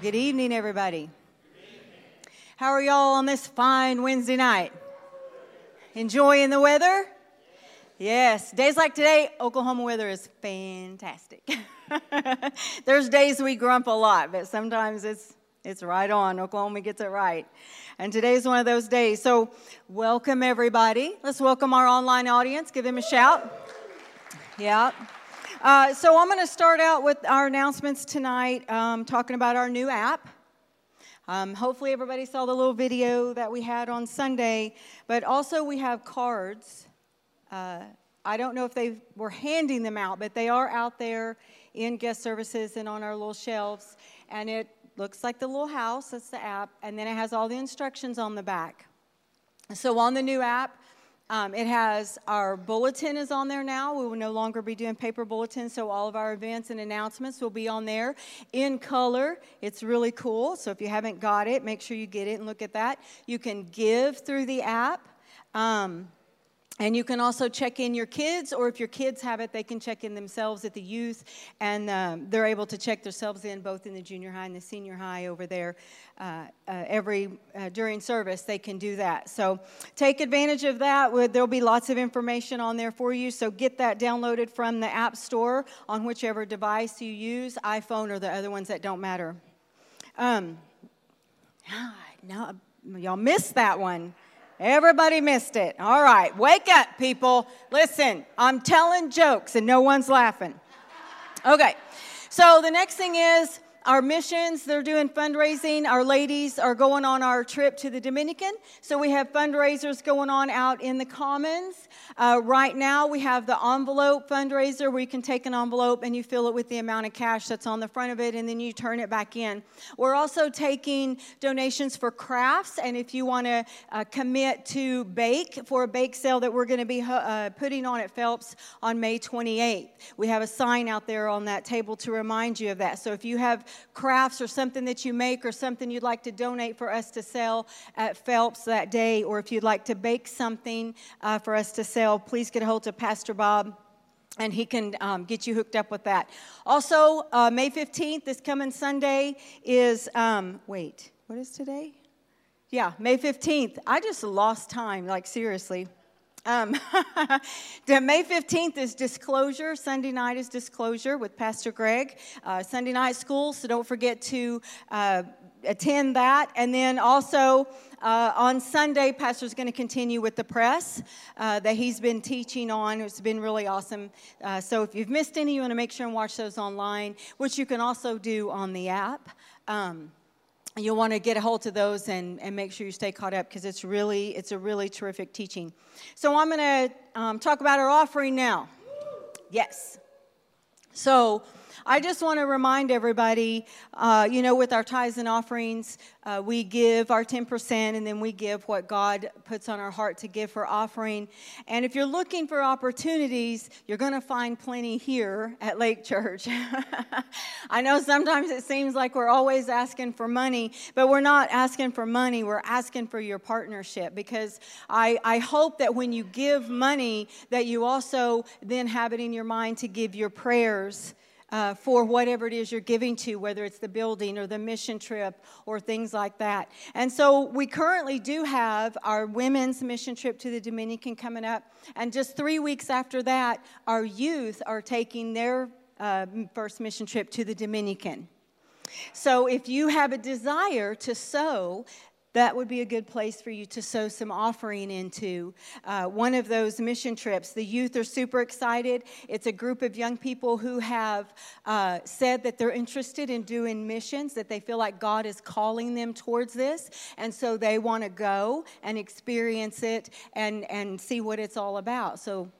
Good evening, everybody. How are y'all on this fine Wednesday night? Enjoying the weather? Yes, days like today, Oklahoma weather is fantastic. There's days we grump a lot, but sometimes it's it's right on. Oklahoma gets it right. And today's one of those days. So, welcome everybody. Let's welcome our online audience. Give them a shout. Yeah. Uh, so, I'm going to start out with our announcements tonight, um, talking about our new app. Um, hopefully, everybody saw the little video that we had on Sunday, but also we have cards. Uh, I don't know if they were handing them out, but they are out there in guest services and on our little shelves. And it looks like the little house, that's the app, and then it has all the instructions on the back. So, on the new app, um, it has our bulletin is on there now. We will no longer be doing paper bulletins, so all of our events and announcements will be on there in color. It's really cool. So if you haven't got it, make sure you get it and look at that. You can give through the app. Um, and you can also check in your kids, or if your kids have it, they can check in themselves at the youth, and um, they're able to check themselves in both in the junior high and the senior high over there. Uh, uh, every uh, during service, they can do that. So take advantage of that. There'll be lots of information on there for you. So get that downloaded from the App Store on whichever device you use, iPhone or the other ones that don't matter. Um, now, y'all missed that one. Everybody missed it. All right, wake up, people. Listen, I'm telling jokes and no one's laughing. Okay, so the next thing is our missions, they're doing fundraising. Our ladies are going on our trip to the Dominican. So we have fundraisers going on out in the commons. Uh, right now, we have the envelope fundraiser where you can take an envelope and you fill it with the amount of cash that's on the front of it and then you turn it back in. We're also taking donations for crafts. And if you want to uh, commit to bake for a bake sale that we're going to be uh, putting on at Phelps on May 28th, we have a sign out there on that table to remind you of that. So if you have crafts or something that you make or something you'd like to donate for us to sell at Phelps that day, or if you'd like to bake something uh, for us to sell, please get a hold of Pastor Bob and he can um, get you hooked up with that. Also, uh, May 15th, this coming Sunday, is, um, wait, what is today? Yeah, May 15th. I just lost time, like seriously. Um, May 15th is disclosure. Sunday night is disclosure with Pastor Greg. Uh, Sunday night school, so don't forget to uh, attend that. And then also uh, on Sunday, Pastor's going to continue with the press uh, that he's been teaching on. It's been really awesome. Uh, so if you've missed any, you want to make sure and watch those online, which you can also do on the app. Um, you'll want to get a hold of those and, and make sure you stay caught up because it's really it's a really terrific teaching. So i'm going to um, talk about our offering now. Yes. So I just want to remind everybody, uh, you know, with our tithes and offerings, uh, we give our 10% and then we give what God puts on our heart to give for offering. And if you're looking for opportunities, you're going to find plenty here at Lake Church. I know sometimes it seems like we're always asking for money, but we're not asking for money. We're asking for your partnership because I, I hope that when you give money, that you also then have it in your mind to give your prayers uh, for whatever it is you're giving to, whether it's the building or the mission trip or things like that. And so we currently do have our women's mission trip to the Dominican coming up. And just three weeks after that, our youth are taking their uh, first mission trip to the Dominican. So, if you have a desire to sow, that would be a good place for you to sow some offering into uh, one of those mission trips. The youth are super excited. It's a group of young people who have uh, said that they're interested in doing missions, that they feel like God is calling them towards this, and so they want to go and experience it and, and see what it's all about. So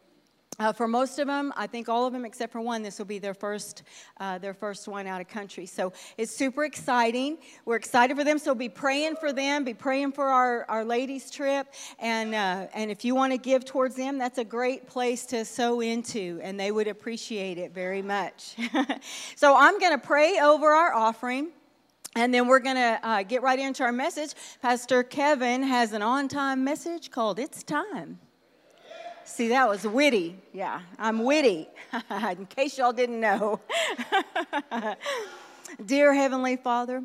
uh, for most of them, I think all of them except for one, this will be their first, uh, their first one out of country. So it's super exciting. We're excited for them. So be praying for them. Be praying for our, our ladies' trip. And uh, and if you want to give towards them, that's a great place to sow into, and they would appreciate it very much. so I'm going to pray over our offering. And then we're going to uh, get right into our message. Pastor Kevin has an on time message called It's Time. See, that was witty. Yeah, I'm witty, in case y'all didn't know. Dear Heavenly Father,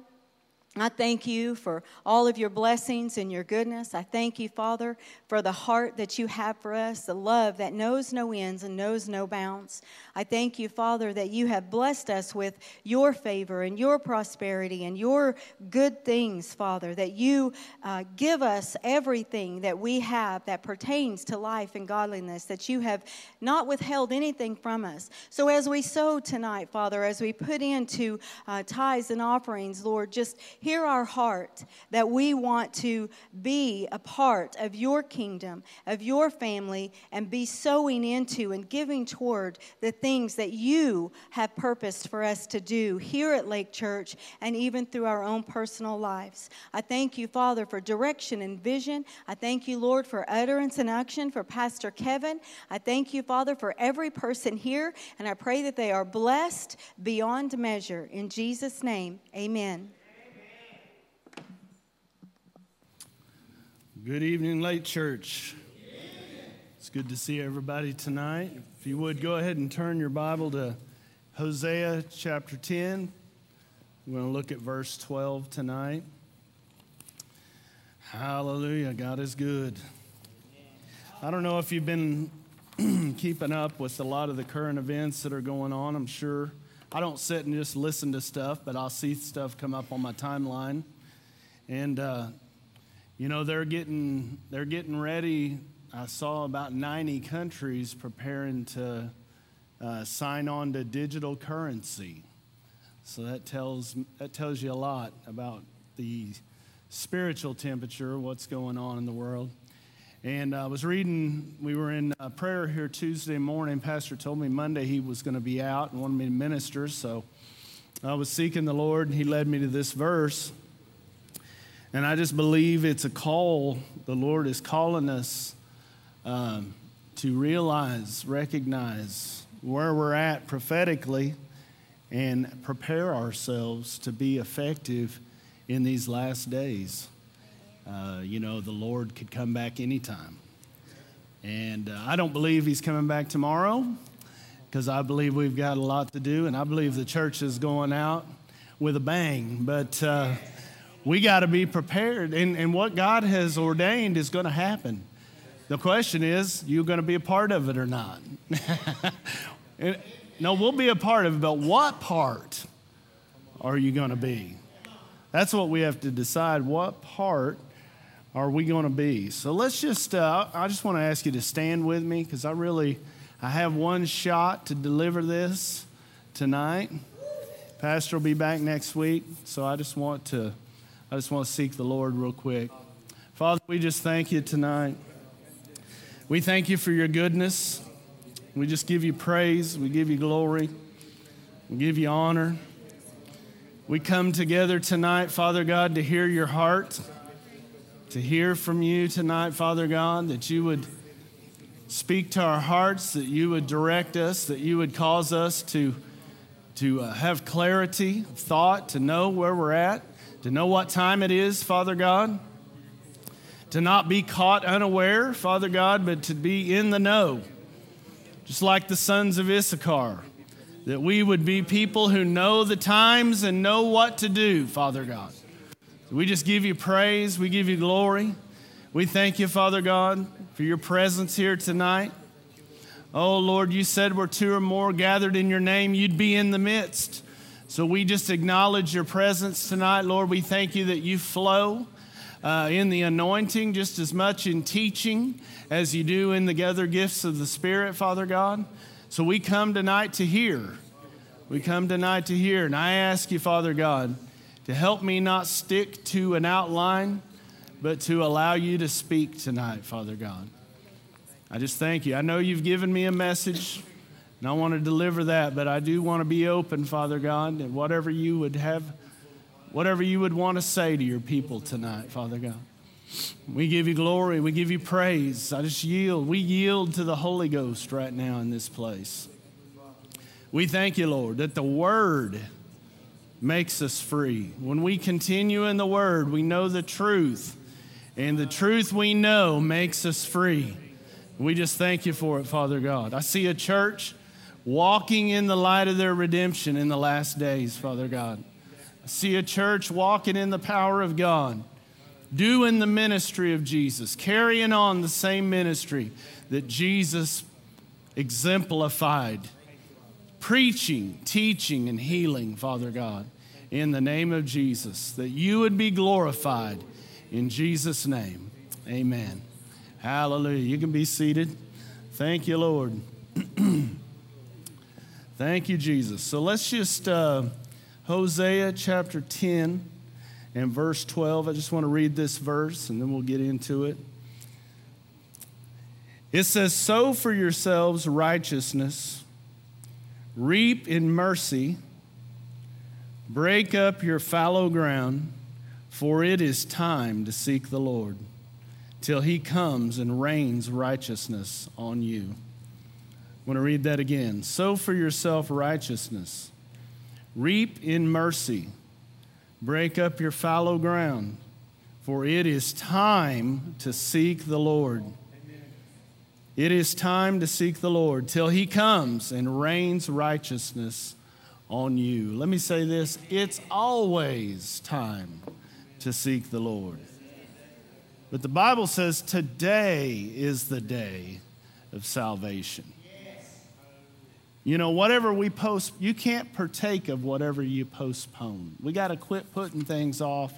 I thank you for all of your blessings and your goodness. I thank you, Father, for the heart that you have for us, the love that knows no ends and knows no bounds. I thank you, Father, that you have blessed us with your favor and your prosperity and your good things, Father, that you uh, give us everything that we have that pertains to life and godliness, that you have not withheld anything from us. So as we sow tonight, Father, as we put into uh, tithes and offerings, Lord, just hear our heart that we want to be a part of your kingdom, of your family, and be sowing into and giving toward the things that you have purposed for us to do here at Lake Church and even through our own personal lives. I thank you, Father, for direction and vision. I thank you, Lord, for utterance and action for Pastor Kevin. I thank you, Father, for every person here, and I pray that they are blessed beyond measure. In Jesus' name, amen. Good evening, Lake Church. It's good to see everybody tonight. If you would go ahead and turn your Bible to Hosea chapter 10. We're going to look at verse 12 tonight. Hallelujah. God is good. I don't know if you've been keeping up with a lot of the current events that are going on. I'm sure I don't sit and just listen to stuff, but I'll see stuff come up on my timeline. And uh, you know, they're getting, they're getting ready. I saw about 90 countries preparing to uh, sign on to digital currency. So that tells, that tells you a lot about the spiritual temperature, what's going on in the world. And I was reading, we were in prayer here Tuesday morning. Pastor told me Monday he was going to be out and wanted me to minister. So I was seeking the Lord, and he led me to this verse. And I just believe it's a call. The Lord is calling us um, to realize, recognize where we're at prophetically, and prepare ourselves to be effective in these last days. Uh, you know, the Lord could come back anytime. And uh, I don't believe He's coming back tomorrow because I believe we've got a lot to do, and I believe the church is going out with a bang. But. Uh, we got to be prepared. And, and what God has ordained is going to happen. The question is, you going to be a part of it or not? no, we'll be a part of it, but what part are you going to be? That's what we have to decide. What part are we going to be? So let's just, uh, I just want to ask you to stand with me because I really, I have one shot to deliver this tonight. Pastor will be back next week, so I just want to I just want to seek the Lord real quick. Father, we just thank you tonight. We thank you for your goodness. We just give you praise. We give you glory. We give you honor. We come together tonight, Father God, to hear your heart, to hear from you tonight, Father God, that you would speak to our hearts, that you would direct us, that you would cause us to, to uh, have clarity of thought, to know where we're at to know what time it is, Father God, to not be caught unaware, Father God, but to be in the know, just like the sons of Issachar, that we would be people who know the times and know what to do, Father God. So we just give you praise, we give you glory. We thank you, Father God, for your presence here tonight. Oh, Lord, you said where two or more gathered in your name, you'd be in the midst. So we just acknowledge your presence tonight, Lord. We thank you that you flow uh, in the anointing just as much in teaching as you do in the other gifts of the Spirit, Father God. So we come tonight to hear. We come tonight to hear. And I ask you, Father God, to help me not stick to an outline, but to allow you to speak tonight, Father God. I just thank you. I know you've given me a message. And I want to deliver that, but I do want to be open, Father God, and whatever you would have, whatever you would want to say to your people tonight, Father God. We give you glory. We give you praise. I just yield. We yield to the Holy Ghost right now in this place. We thank you, Lord, that the Word makes us free. When we continue in the Word, we know the truth, and the truth we know makes us free. We just thank you for it, Father God. I see a church walking in the light of their redemption in the last days, Father God. I see a church walking in the power of God, doing the ministry of Jesus, carrying on the same ministry that Jesus exemplified, preaching, teaching, and healing, Father God, in the name of Jesus, that you would be glorified in Jesus' name. Amen. Hallelujah. You can be seated. Thank you, Lord. Thank you, Jesus. So let's just, uh, Hosea chapter 10 and verse 12. I just want to read this verse and then we'll get into it. It says, Sow for yourselves righteousness, reap in mercy, break up your fallow ground, for it is time to seek the Lord till he comes and rains righteousness on you. I want to read that again. Sow for yourself righteousness, reap in mercy, break up your fallow ground, for it is time to seek the Lord. It is time to seek the Lord till he comes and rains righteousness on you. Let me say this it's always time to seek the Lord. But the Bible says today is the day of salvation. You know, whatever we post, you can't partake of whatever you postpone. We got to quit putting things off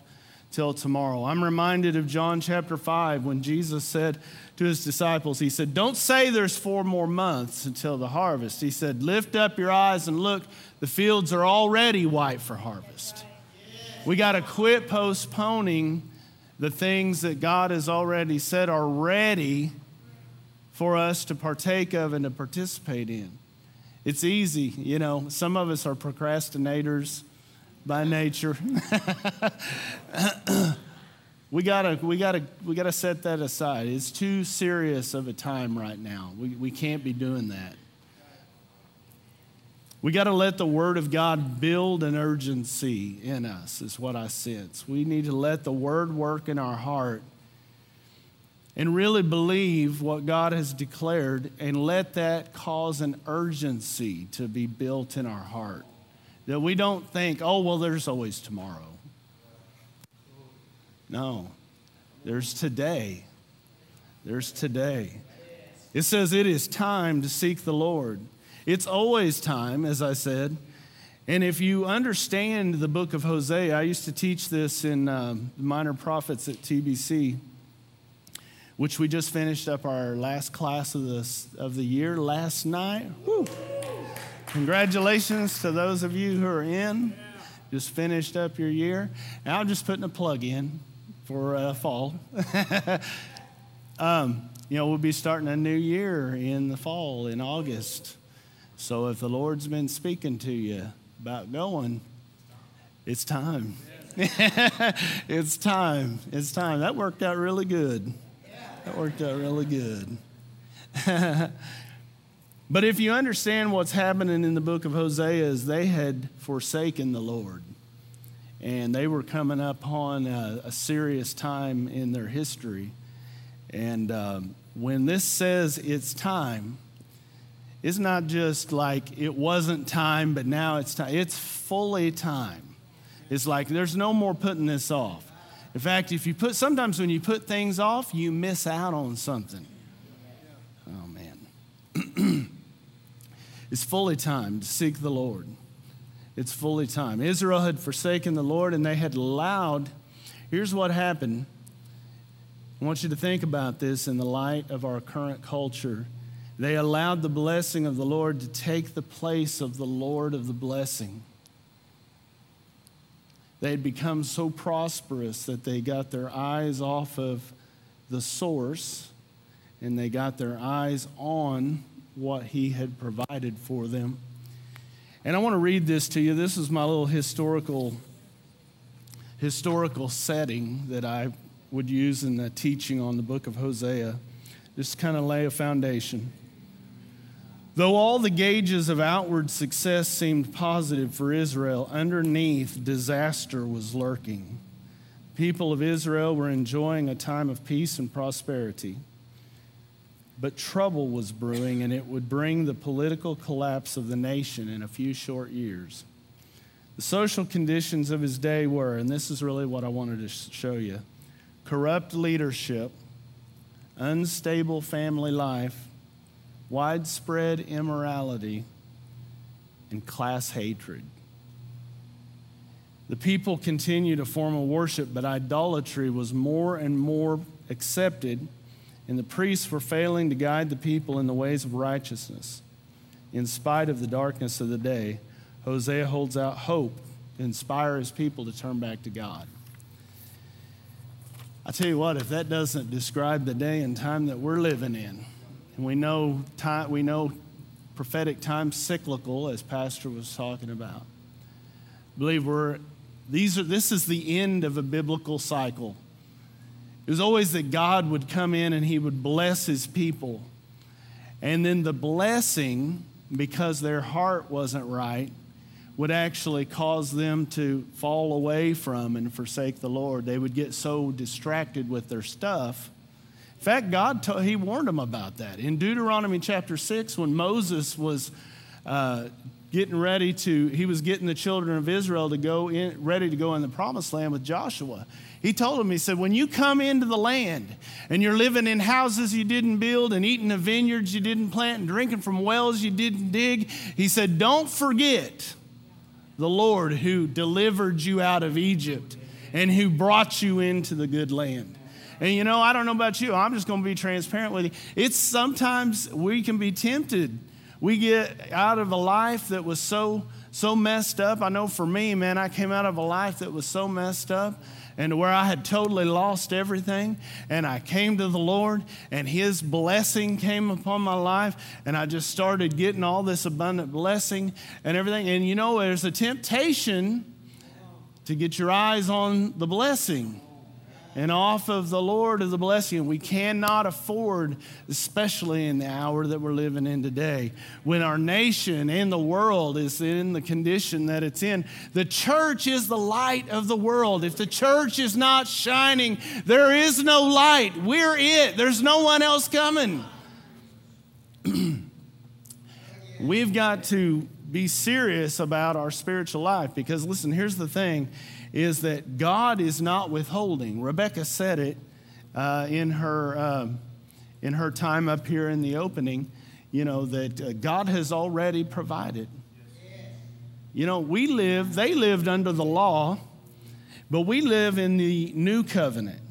till tomorrow. I'm reminded of John chapter 5 when Jesus said to his disciples, He said, Don't say there's four more months until the harvest. He said, Lift up your eyes and look, the fields are already white for harvest. We got to quit postponing the things that God has already said are ready for us to partake of and to participate in. It's easy, you know, some of us are procrastinators by nature. we gotta, we gotta, we gotta set that aside. It's too serious of a time right now. We, we can't be doing that. We got to let the Word of God build an urgency in us, is what I sense. We need to let the Word work in our heart and really believe what God has declared and let that cause an urgency to be built in our heart. That we don't think, oh, well, there's always tomorrow. No, there's today. There's today. It says it is time to seek the Lord. It's always time, as I said. And if you understand the book of Hosea, I used to teach this in um, Minor Prophets at TBC which we just finished up our last class of the, of the year last night. Woo. Congratulations to those of you who are in. Just finished up your year. I'm just putting a plug in for uh, fall. um, you know, we'll be starting a new year in the fall in August. So if the Lord's been speaking to you about going, it's time. it's time. It's time. That worked out really good. That worked out really good. but if you understand what's happening in the book of Hosea is they had forsaken the Lord. And they were coming up on a, a serious time in their history. And um, when this says it's time, it's not just like it wasn't time, but now it's time. It's fully time. It's like there's no more putting this off. In fact, if you put, sometimes when you put things off, you miss out on something. Oh, man. it's fully time to seek the Lord. It's fully time. Israel had forsaken the Lord and they had allowed, here's what happened. I want you to think about this in the light of our current culture. They allowed the blessing of the Lord to take the place of the Lord of the blessing. They had become so prosperous that they got their eyes off of the source and they got their eyes on what he had provided for them. And I want to read this to you. This is my little historical historical setting that I would use in the teaching on the book of Hosea. Just kind of lay a foundation. Though all the gauges of outward success seemed positive for Israel, underneath disaster was lurking. People of Israel were enjoying a time of peace and prosperity. But trouble was brewing, and it would bring the political collapse of the nation in a few short years. The social conditions of his day were, and this is really what I wanted to show you corrupt leadership, unstable family life, widespread immorality, and class hatred. The people continued a form of worship, but idolatry was more and more accepted, and the priests were failing to guide the people in the ways of righteousness. In spite of the darkness of the day, Hosea holds out hope to inspire his people to turn back to God. I tell you what, if that doesn't describe the day and time that we're living in, and we know time, we know prophetic time cyclical, as Pastor was talking about. I believe we're these are this is the end of a biblical cycle. It was always that God would come in and he would bless his people. And then the blessing, because their heart wasn't right, would actually cause them to fall away from and forsake the Lord. They would get so distracted with their stuff in fact, God told, he warned them about that. In Deuteronomy chapter 6, when Moses was uh, getting ready to, he was getting the children of Israel to go in, ready to go in the promised land with Joshua. He told them, he said, when you come into the land and you're living in houses you didn't build and eating the vineyards you didn't plant and drinking from wells you didn't dig, he said, don't forget the Lord who delivered you out of Egypt and who brought you into the good land. And you know, I don't know about you, I'm just going to be transparent with you. It's sometimes we can be tempted. We get out of a life that was so so messed up. I know for me, man, I came out of a life that was so messed up and where I had totally lost everything. And I came to the Lord, and His blessing came upon my life, and I just started getting all this abundant blessing and everything. And you know, there's a temptation to get your eyes on the blessing and off of the Lord of the blessing. We cannot afford, especially in the hour that we're living in today, when our nation and the world is in the condition that it's in. The church is the light of the world. If the church is not shining, there is no light. We're it, there's no one else coming. We've got to be serious about our spiritual life because, listen, here's the thing is that God is not withholding. Rebecca said it uh, in, her, uh, in her time up here in the opening, you know, that uh, God has already provided. You know, we live, they lived under the law, but we live in the new covenant.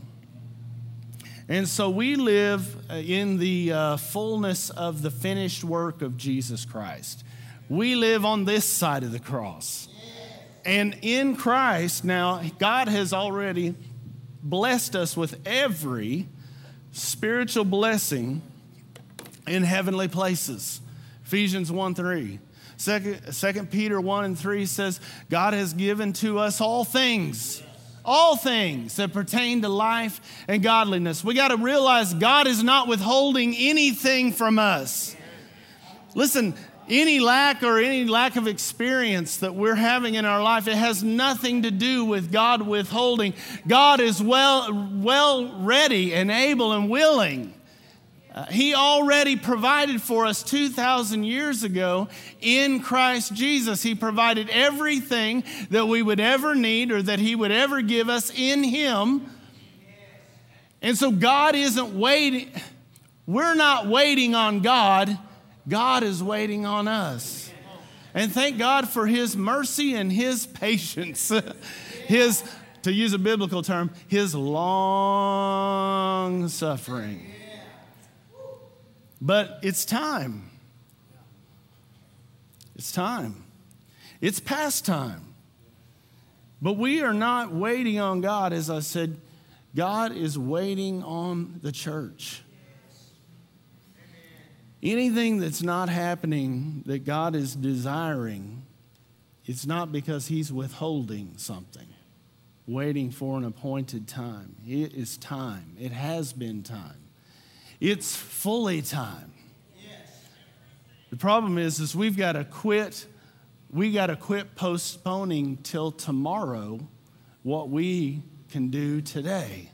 And so we live uh, in the uh, fullness of the finished work of Jesus Christ. We live on this side of the cross. And in Christ, now, God has already blessed us with every spiritual blessing in heavenly places. Ephesians 1 3. Second, Second Peter 1 and 3 says, God has given to us all things, all things that pertain to life and godliness. We got to realize God is not withholding anything from us. Listen, any lack or any lack of experience that we're having in our life, it has nothing to do with God withholding. God is well, well ready and able and willing. Uh, he already provided for us 2,000 years ago in Christ Jesus. He provided everything that we would ever need or that He would ever give us in Him. And so God isn't waiting, we're not waiting on God God is waiting on us. And thank God for His mercy and His patience. his, to use a biblical term, His long suffering. But it's time. It's time. It's past time. But we are not waiting on God. As I said, God is waiting on the church. Anything that's not happening that God is desiring, it's not because He's withholding something, waiting for an appointed time. It is time. It has been time. It's fully time. The problem is, is we've got to quit. We got to quit postponing till tomorrow what we can do today.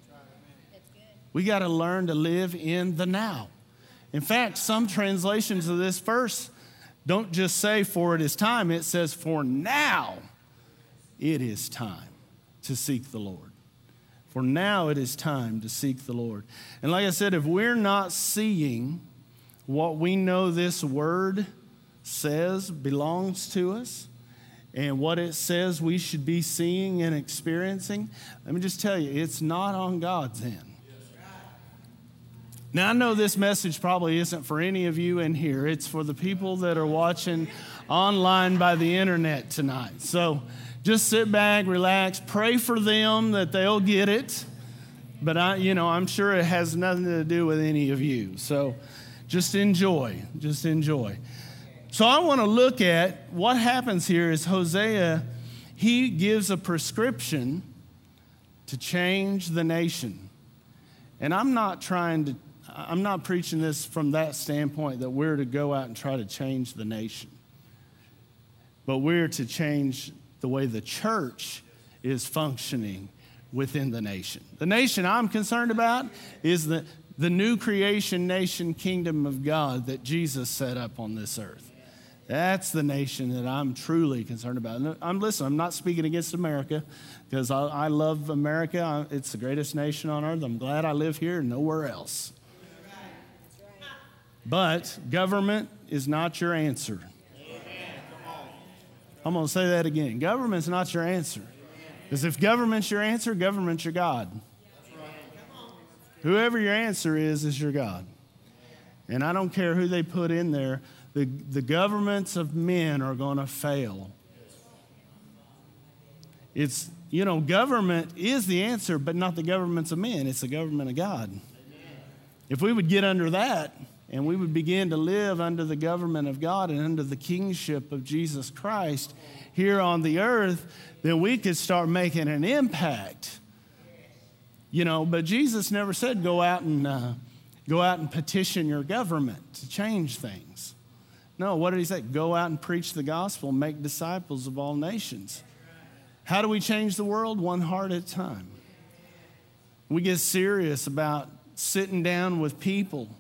We got to learn to live in the now. In fact, some translations of this verse don't just say, for it is time, it says, for now it is time to seek the Lord. For now it is time to seek the Lord. And like I said, if we're not seeing what we know this word says belongs to us, and what it says we should be seeing and experiencing, let me just tell you, it's not on God's end. Now, I know this message probably isn't for any of you in here. It's for the people that are watching online by the internet tonight. So just sit back, relax, pray for them that they'll get it. But I, you know, I'm sure it has nothing to do with any of you. So just enjoy, just enjoy. So I want to look at what happens here is Hosea, he gives a prescription to change the nation. And I'm not trying to I'm not preaching this from that standpoint that we're to go out and try to change the nation. But we're to change the way the church is functioning within the nation. The nation I'm concerned about is the, the new creation nation kingdom of God that Jesus set up on this earth. That's the nation that I'm truly concerned about. Uh, I'm listen. I'm not speaking against America because I, I love America. It's the greatest nation on earth. I'm glad I live here and nowhere else. But government is not your answer. I'm going to say that again. Government's not your answer. Because if government's your answer, government's your God. Whoever your answer is, is your God. And I don't care who they put in there, the, the governments of men are going to fail. It's, you know, government is the answer, but not the governments of men. It's the government of God. If we would get under that, and we would begin to live under the government of God and under the kingship of Jesus Christ here on the earth, then we could start making an impact. You know, but Jesus never said go out and uh, go out and petition your government to change things. No, what did he say? Go out and preach the gospel, make disciples of all nations. How do we change the world? One heart at a time. We get serious about sitting down with people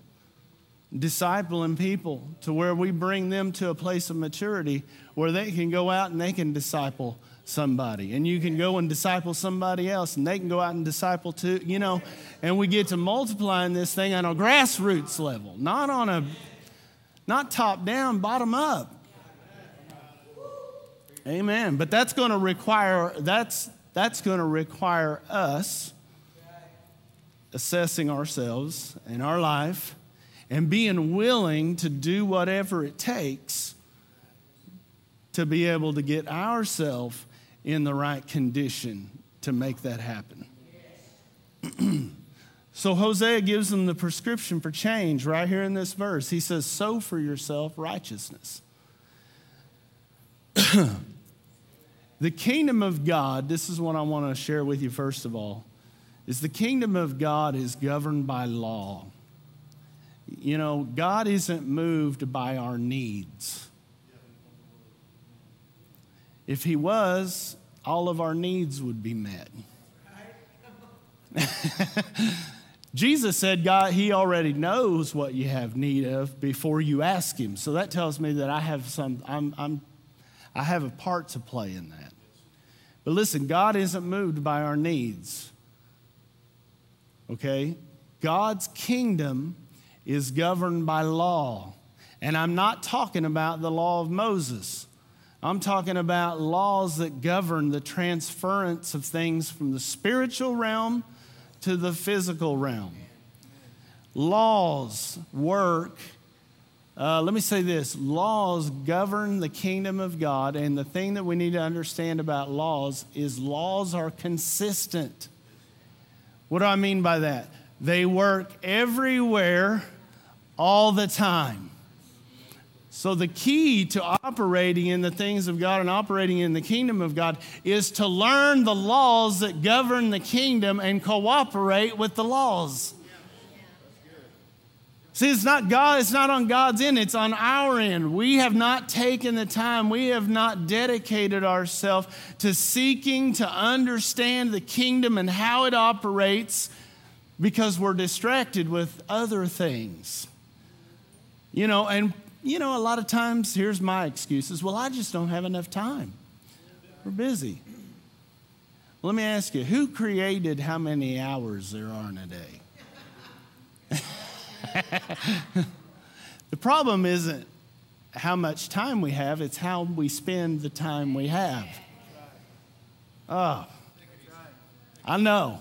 discipling people to where we bring them to a place of maturity where they can go out and they can disciple somebody. And you can go and disciple somebody else and they can go out and disciple too you know. And we get to multiplying this thing on a grassroots level not on a not top down bottom up. Amen. But that's going to require that's that's going to require us assessing ourselves and our life and being willing to do whatever it takes to be able to get ourselves in the right condition to make that happen. so Hosea gives them the prescription for change right here in this verse. He says, Sow for yourself righteousness. the kingdom of God, this is what I want to share with you first of all, is the kingdom of God is governed by law. You know, God isn't moved by our needs. If He was, all of our needs would be met. Jesus said, God, He already knows what you have need of before you ask Him. So that tells me that I have some, I'm, I'm, I have a part to play in that. But listen, God isn't moved by our needs. Okay? God's kingdom is governed by law. And I'm not talking about the law of Moses. I'm talking about laws that govern the transference of things from the spiritual realm to the physical realm. Laws work. Uh, let me say this laws govern the kingdom of God, and the thing that we need to understand about laws is laws are consistent. What do I mean by that? They work everywhere all the time. So, the key to operating in the things of God and operating in the kingdom of God is to learn the laws that govern the kingdom and cooperate with the laws. See, it's not God, it's not on God's end, it's on our end. We have not taken the time, we have not dedicated ourselves to seeking to understand the kingdom and how it operates because we're distracted with other things. You know, and, you know, a lot of times, here's my excuses well, I just don't have enough time. We're busy. Let me ask you who created how many hours there are in a day? the problem isn't how much time we have, it's how we spend the time we have. Oh, I know.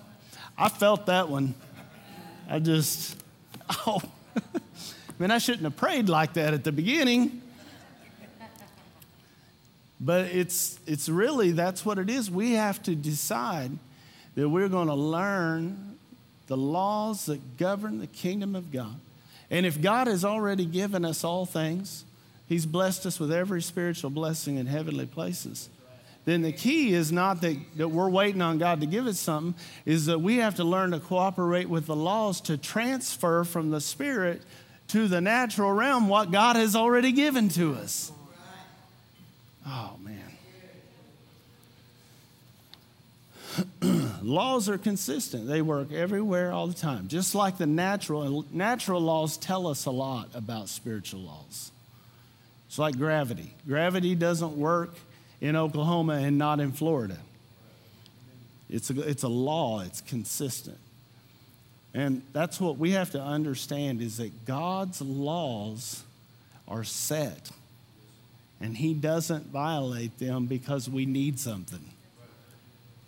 I felt that one. I just, oh, man, I shouldn't have prayed like that at the beginning. But it's, it's really, that's what it is. We have to decide that we're going to learn the laws that govern the kingdom of God. And if God has already given us all things, He's blessed us with every spiritual blessing in heavenly places. Then the key is not that, that we're waiting on God to give us something, is that we have to learn to cooperate with the laws to transfer from the spirit to the natural realm what God has already given to us. Oh, man. laws are consistent. They work everywhere all the time. Just like the natural, natural laws tell us a lot about spiritual laws. It's like gravity. Gravity doesn't work in Oklahoma and not in Florida. It's a, it's a law, it's consistent. And that's what we have to understand is that God's laws are set. And he doesn't violate them because we need something.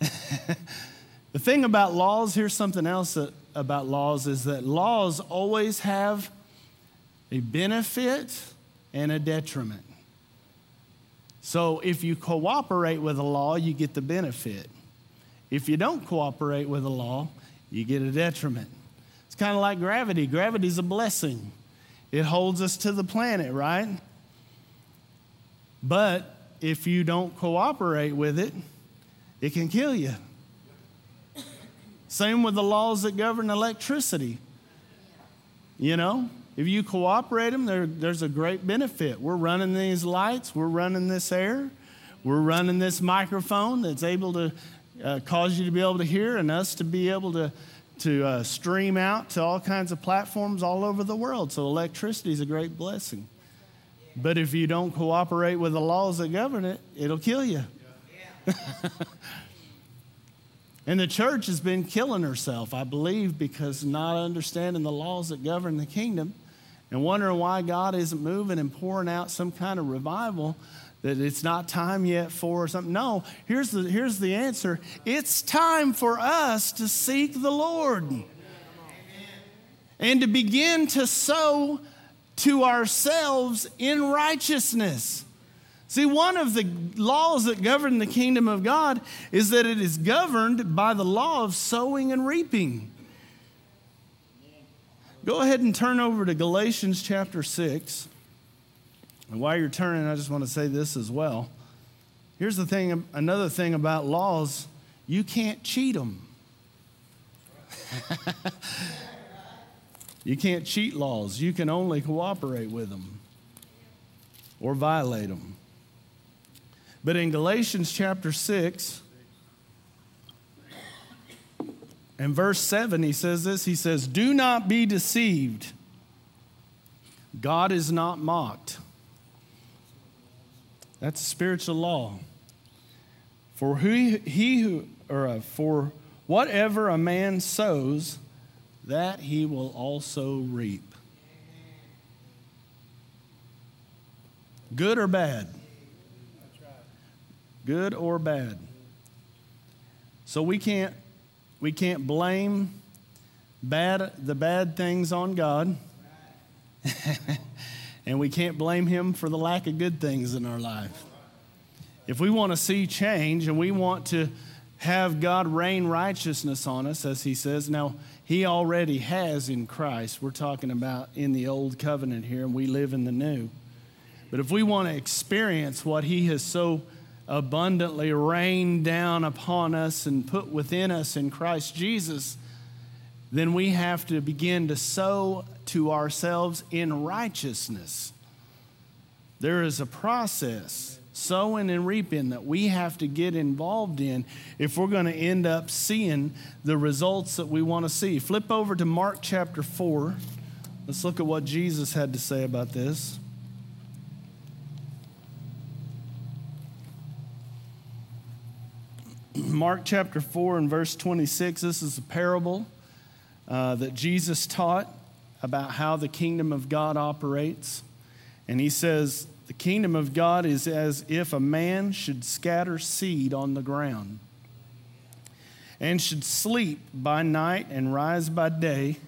the thing about laws, here's something else that, about laws, is that laws always have a benefit and a detriment. So if you cooperate with the law, you get the benefit. If you don't cooperate with the law, you get a detriment. It's kind of like gravity. Gravity is a blessing. It holds us to the planet, right? But if you don't cooperate with it, it can kill you. Same with the laws that govern electricity. You know, if you cooperate them, there, there's a great benefit. We're running these lights, we're running this air, we're running this microphone that's able to uh, cause you to be able to hear and us to be able to, to uh, stream out to all kinds of platforms all over the world. So electricity is a great blessing. But if you don't cooperate with the laws that govern it, it'll kill you. And the church has been killing herself, I believe, because not understanding the laws that govern the kingdom and wondering why God isn't moving and pouring out some kind of revival that it's not time yet for something. No, here's the, here's the answer it's time for us to seek the Lord and to begin to sow to ourselves in righteousness. See, one of the laws that govern the kingdom of God is that it is governed by the law of sowing and reaping. Go ahead and turn over to Galatians chapter 6. And while you're turning, I just want to say this as well. Here's the thing another thing about laws you can't cheat them. you can't cheat laws, you can only cooperate with them or violate them. But in Galatians chapter 6, In verse 7, he says this He says, Do not be deceived. God is not mocked. That's a spiritual law. For who, he who, or uh, for whatever a man sows, that he will also reap. Good or bad? Good or bad. So we can't we can't blame bad, the bad things on God. and we can't blame Him for the lack of good things in our life. If we want to see change and we want to have God rain righteousness on us, as He says, now He already has in Christ. We're talking about in the old covenant here, and we live in the new. But if we want to experience what He has so abundantly rained down upon us and put within us in Christ Jesus, then we have to begin to sow to ourselves in righteousness. There is a process, sowing and reaping, that we have to get involved in if we're going to end up seeing the results that we want to see. Flip over to Mark chapter 4. Let's look at what Jesus had to say about this. Mark chapter 4 and verse 26. This is a parable uh, that Jesus taught about how the kingdom of God operates. And he says, The kingdom of God is as if a man should scatter seed on the ground and should sleep by night and rise by day,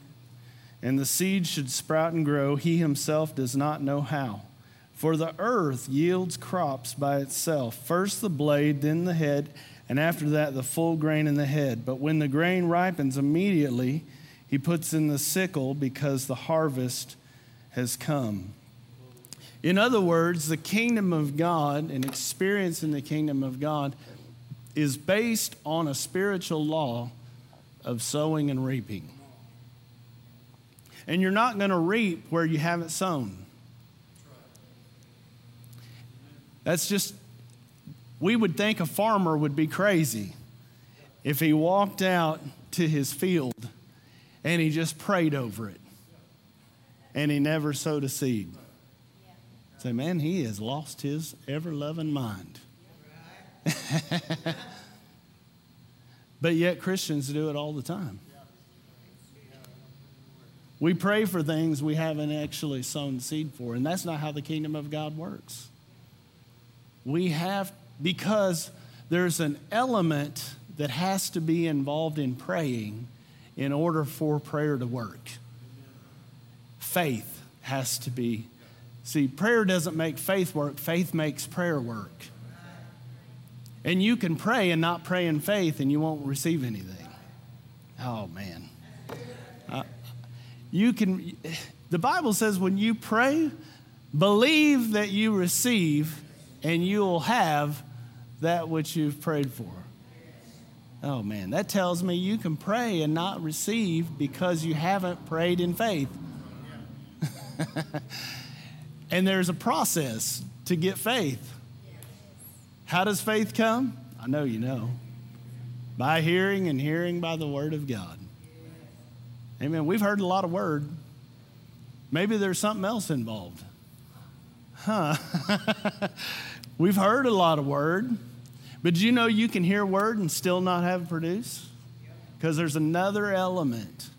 and the seed should sprout and grow. He himself does not know how. For the earth yields crops by itself first the blade, then the head, and after that the full grain in the head. But when the grain ripens, immediately he puts in the sickle because the harvest has come. In other words, the kingdom of God and experience in the kingdom of God is based on a spiritual law of sowing and reaping. And you're not going to reap where you haven't sown. That's just, we would think a farmer would be crazy if he walked out to his field and he just prayed over it and he never sowed a seed. Say, man, he has lost his ever loving mind. but yet, Christians do it all the time. We pray for things we haven't actually sown seed for, and that's not how the kingdom of God works. We have, because there's an element that has to be involved in praying in order for prayer to work. Faith has to be. See, prayer doesn't make faith work, faith makes prayer work. And you can pray and not pray in faith, and you won't receive anything. Oh, man. Uh, you can, the Bible says when you pray, believe that you receive, and you will have that which you've prayed for. Oh man, that tells me you can pray and not receive because you haven't prayed in faith. and there's a process to get faith. How does faith come? I know you know. By hearing and hearing by the word of God. Amen. We've heard a lot of word. Maybe there's something else involved. Huh. We've heard a lot of word. But you know you can hear word and still not have produce? Because there's another element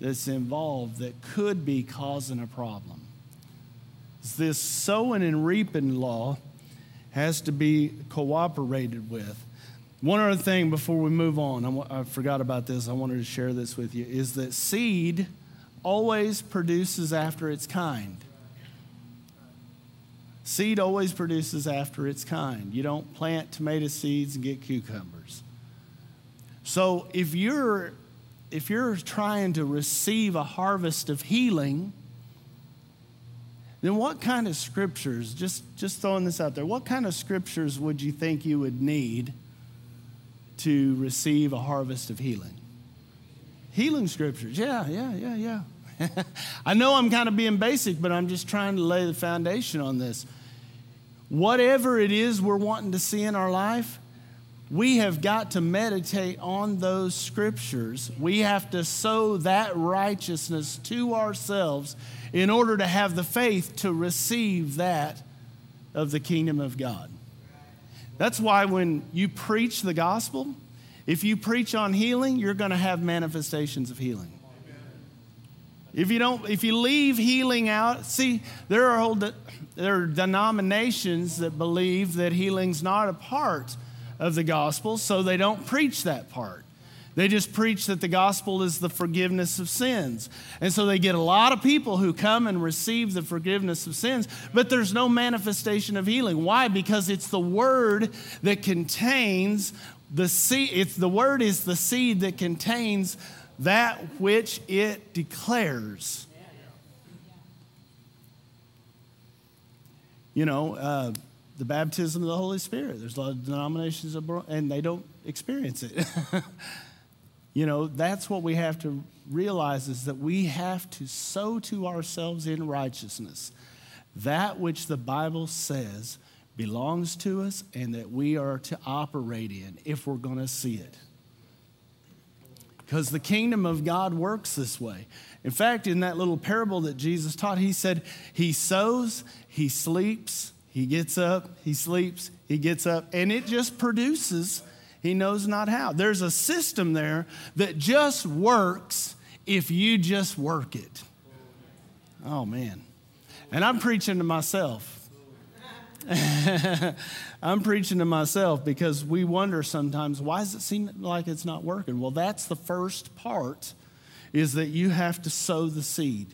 that's involved that could be causing a problem. This sowing and reaping law has to be cooperated with. One other thing before we move on, I, forgot about this, I wanted to share this with you, is that seed always produces after its kind. Seed always produces after its kind. You don't plant tomato seeds and get cucumbers. So if you're if you're trying to receive a harvest of healing, then what kind of scriptures, just, just throwing this out there, what kind of scriptures would you think you would need to receive a harvest of healing? Healing scriptures, yeah, yeah, yeah, yeah. I know I'm kind of being basic, but I'm just trying to lay the foundation on this. Whatever it is we're wanting to see in our life, we have got to meditate on those scriptures. We have to sow that righteousness to ourselves in order to have the faith to receive that of the kingdom of God. That's why when you preach the gospel, if you preach on healing, you're going to have manifestations of healing. If you don't, if you leave healing out, see, there are there are denominations that believe that healing's not a part of the gospel, so they don't preach that part. They just preach that the gospel is the forgiveness of sins. And so they get a lot of people who come and receive the forgiveness of sins, but there's no manifestation of healing. Why? Because it's the word that contains the seed. It's the word is the seed that contains that which it declares. You know, uh, the baptism of the Holy Spirit. There's a lot of denominations, and they don't experience it. you know, that's what we have to realize is that we have to sow to ourselves in righteousness that which the Bible says belongs to us and that we are to operate in if we're going to see it. Because the kingdom of God works this way. In fact, in that little parable that Jesus taught, he said, He sows, He sleeps, He gets up, He sleeps, He gets up, and it just produces he knows not how. There's a system there that just works if you just work it. Oh, man. And I'm preaching to myself. I'm preaching to myself because we wonder sometimes why does it seem like it's not working? Well, that's the first part is that you have to sow the seed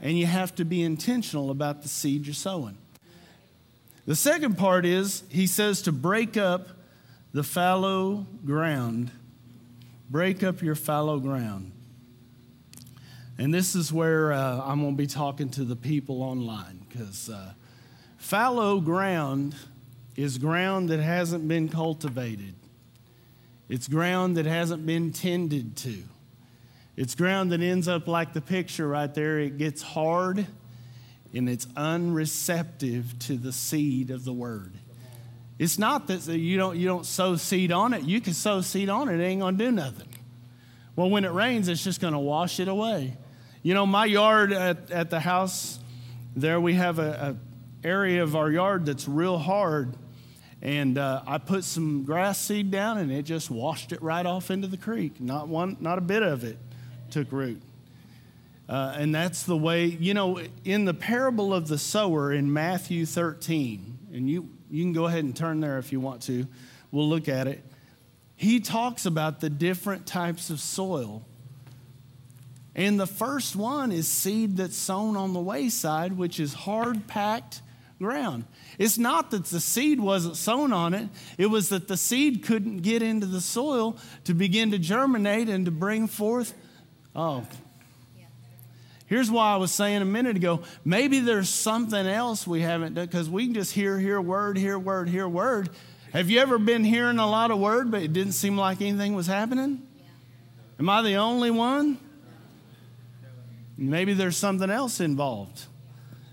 and you have to be intentional about the seed you're sowing. The second part is he says to break up the fallow ground. Break up your fallow ground. And this is where uh, I'm going to be talking to the people online because uh, fallow ground is ground that hasn't been cultivated, it's ground that hasn't been tended to. It's ground that ends up like the picture right there. It gets hard and it's unreceptive to the seed of the word. It's not that you don't, you don't sow seed on it. You can sow seed on it, it ain't to do nothing. Well, when it rains, it's just to wash it away. You know, my yard at, at the house, there we have a, a area of our yard that's real hard. And uh, I put some grass seed down and it just washed it right off into the creek. Not one, not a bit of it took root. Uh, and that's the way, you know, in the parable of the sower in Matthew 13, and you, you can go ahead and turn there if you want to, we'll look at it. He talks about the different types of soil. And the first one is seed that's sown on the wayside, which is hard packed ground. It's not that the seed wasn't sown on it, it was that the seed couldn't get into the soil to begin to germinate and to bring forth. Oh, Here's why I was saying a minute ago maybe there's something else we haven't done because we can just hear, hear word, hear word, hear word. Have you ever been hearing a lot of word, but it didn't seem like anything was happening? Am I the only one? Maybe there's something else involved.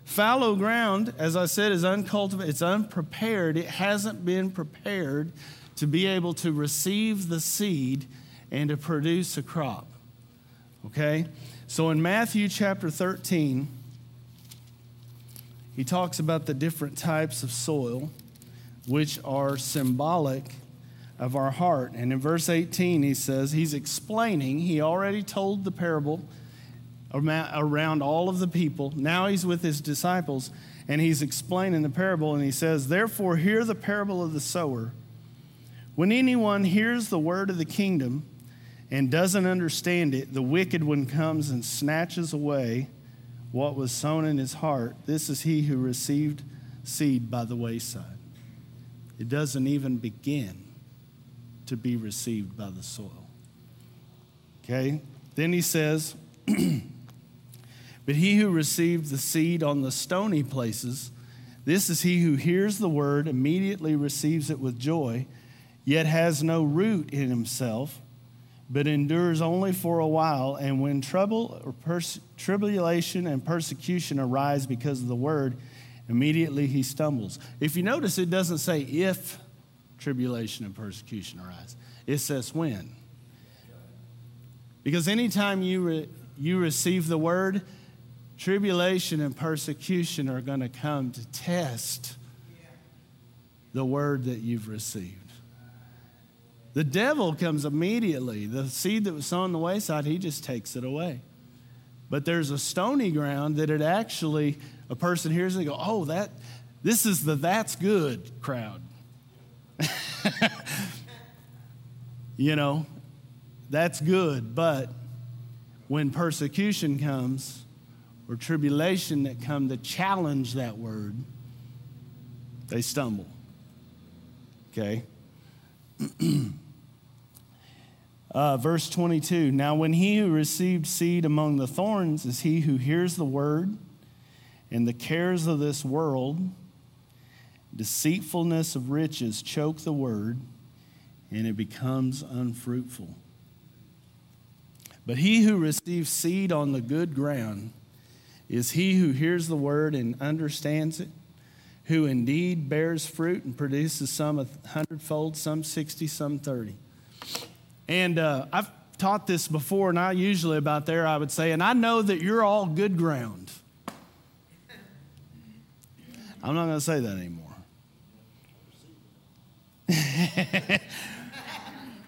Fallow ground, as I said, is uncultivated, it's unprepared. It hasn't been prepared to be able to receive the seed and to produce a crop. Okay? So in Matthew chapter 13, he talks about the different types of soil which are symbolic of our heart. And in verse 18, he says, he's explaining, he already told the parable around all of the people. Now he's with his disciples and he's explaining the parable. And he says, Therefore, hear the parable of the sower. When anyone hears the word of the kingdom, and doesn't understand it, the wicked one comes and snatches away what was sown in his heart. This is he who received seed by the wayside. It doesn't even begin to be received by the soil. Okay? Then he says, But he who received the seed on the stony places, this is he who hears the word, immediately receives it with joy, yet has no root in himself but endures only for a while. And when trouble or pers- tribulation and persecution arise because of the word, immediately he stumbles. If you notice, it doesn't say if tribulation and persecution arise, it says when. Because anytime you, re- you receive the word, tribulation and persecution are going to come to test the word that you've received. The devil comes immediately. The seed that was sown on the wayside, he just takes it away. But there's a stony ground that it actually, a person hears and they go, oh, that, this is the that's good crowd. you know, that's good. But when persecution comes or tribulation that come to challenge that word, they stumble. Okay? uh, verse 22 Now, when he who received seed among the thorns is he who hears the word, and the cares of this world, deceitfulness of riches choke the word, and it becomes unfruitful. But he who receives seed on the good ground is he who hears the word and understands it who indeed bears fruit and produces some a hundredfold, some 60, some 30. And uh, I've taught this before, and I usually about there I would say, and I know that you're all good ground. I'm not going to say that anymore.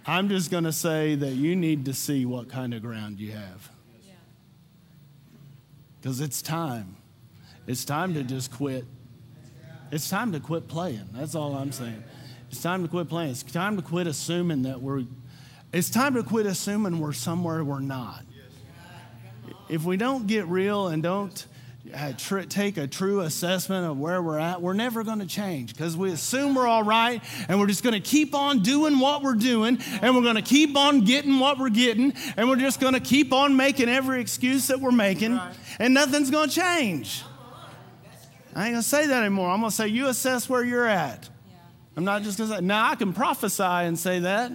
I'm just going to say that you need to see what kind of ground you have. Because it's time. It's time to just quit. It's time to quit playing. That's all I'm saying. It's time to quit playing. It's time to quit assuming that we're, it's time to quit assuming we're somewhere we're not. If we don't get real and don't uh, tr- take a true assessment of where we're at, we're never going to change because we assume we're all right and we're just going to keep on doing what we're doing and we're going to keep on getting what we're getting and we're just going to keep on making every excuse that we're making and nothing's going to change. I ain't going to say that anymore. I'm going to say, you assess where you're at. I'm not just going to say, now I can prophesy and say that.